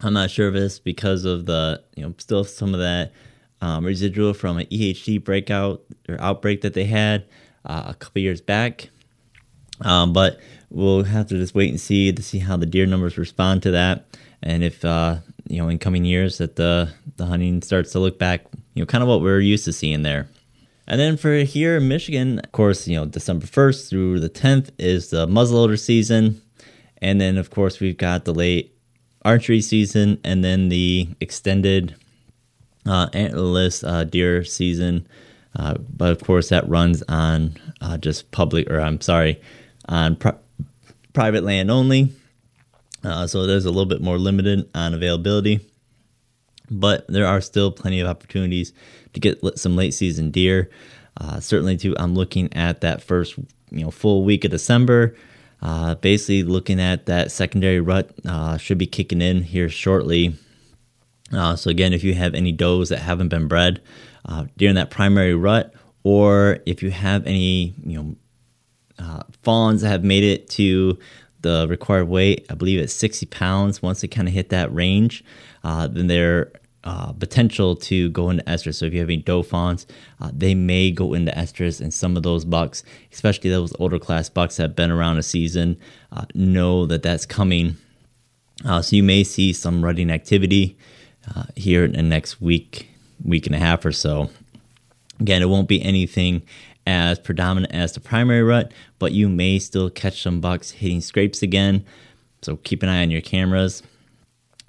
Speaker 1: I'm not sure if it's because of the, you know, still some of that um, residual from an EHD breakout or outbreak that they had uh, a couple years back. Um, but we'll have to just wait and see to see how the deer numbers respond to that, and if uh, you know in coming years that the the hunting starts to look back, you know, kind of what we're used to seeing there. And then for here in Michigan, of course, you know, December 1st through the 10th is the muzzleloader season. And then, of course, we've got the late archery season and then the extended uh, antlerless uh, deer season. Uh, but of course, that runs on uh, just public, or I'm sorry, on pri- private land only. Uh, so there's a little bit more limited on availability. But there are still plenty of opportunities to get some late season deer. Uh, certainly, too, I'm looking at that first you know full week of December. Uh, basically, looking at that secondary rut uh, should be kicking in here shortly. Uh, so again, if you have any does that haven't been bred uh, during that primary rut, or if you have any you know uh, fawns that have made it to the required weight, I believe it's 60 pounds. Once they kind of hit that range, uh, then they're uh, potential to go into estrus. So if you have any fawns, uh, they may go into estrus, and some of those bucks, especially those older class bucks that have been around a season, uh, know that that's coming. Uh, so you may see some rutting activity uh, here in the next week, week and a half or so. Again, it won't be anything as predominant as the primary rut, but you may still catch some bucks hitting scrapes again. So keep an eye on your cameras,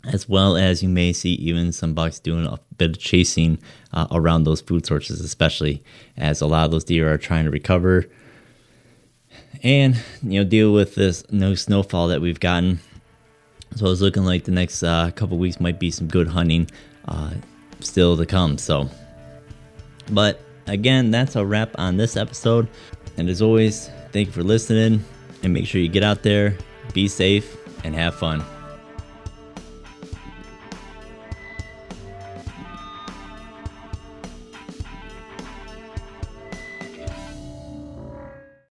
Speaker 1: as well as you may see even some bucks doing a bit of chasing uh, around those food sources, especially as a lot of those deer are trying to recover and you know deal with this no snowfall that we've gotten. So it's looking like the next uh, couple weeks might be some good hunting uh, still to come. So, but again, that's a wrap on this episode. And as always, thank you for listening and make sure you get out there, be safe, and have fun.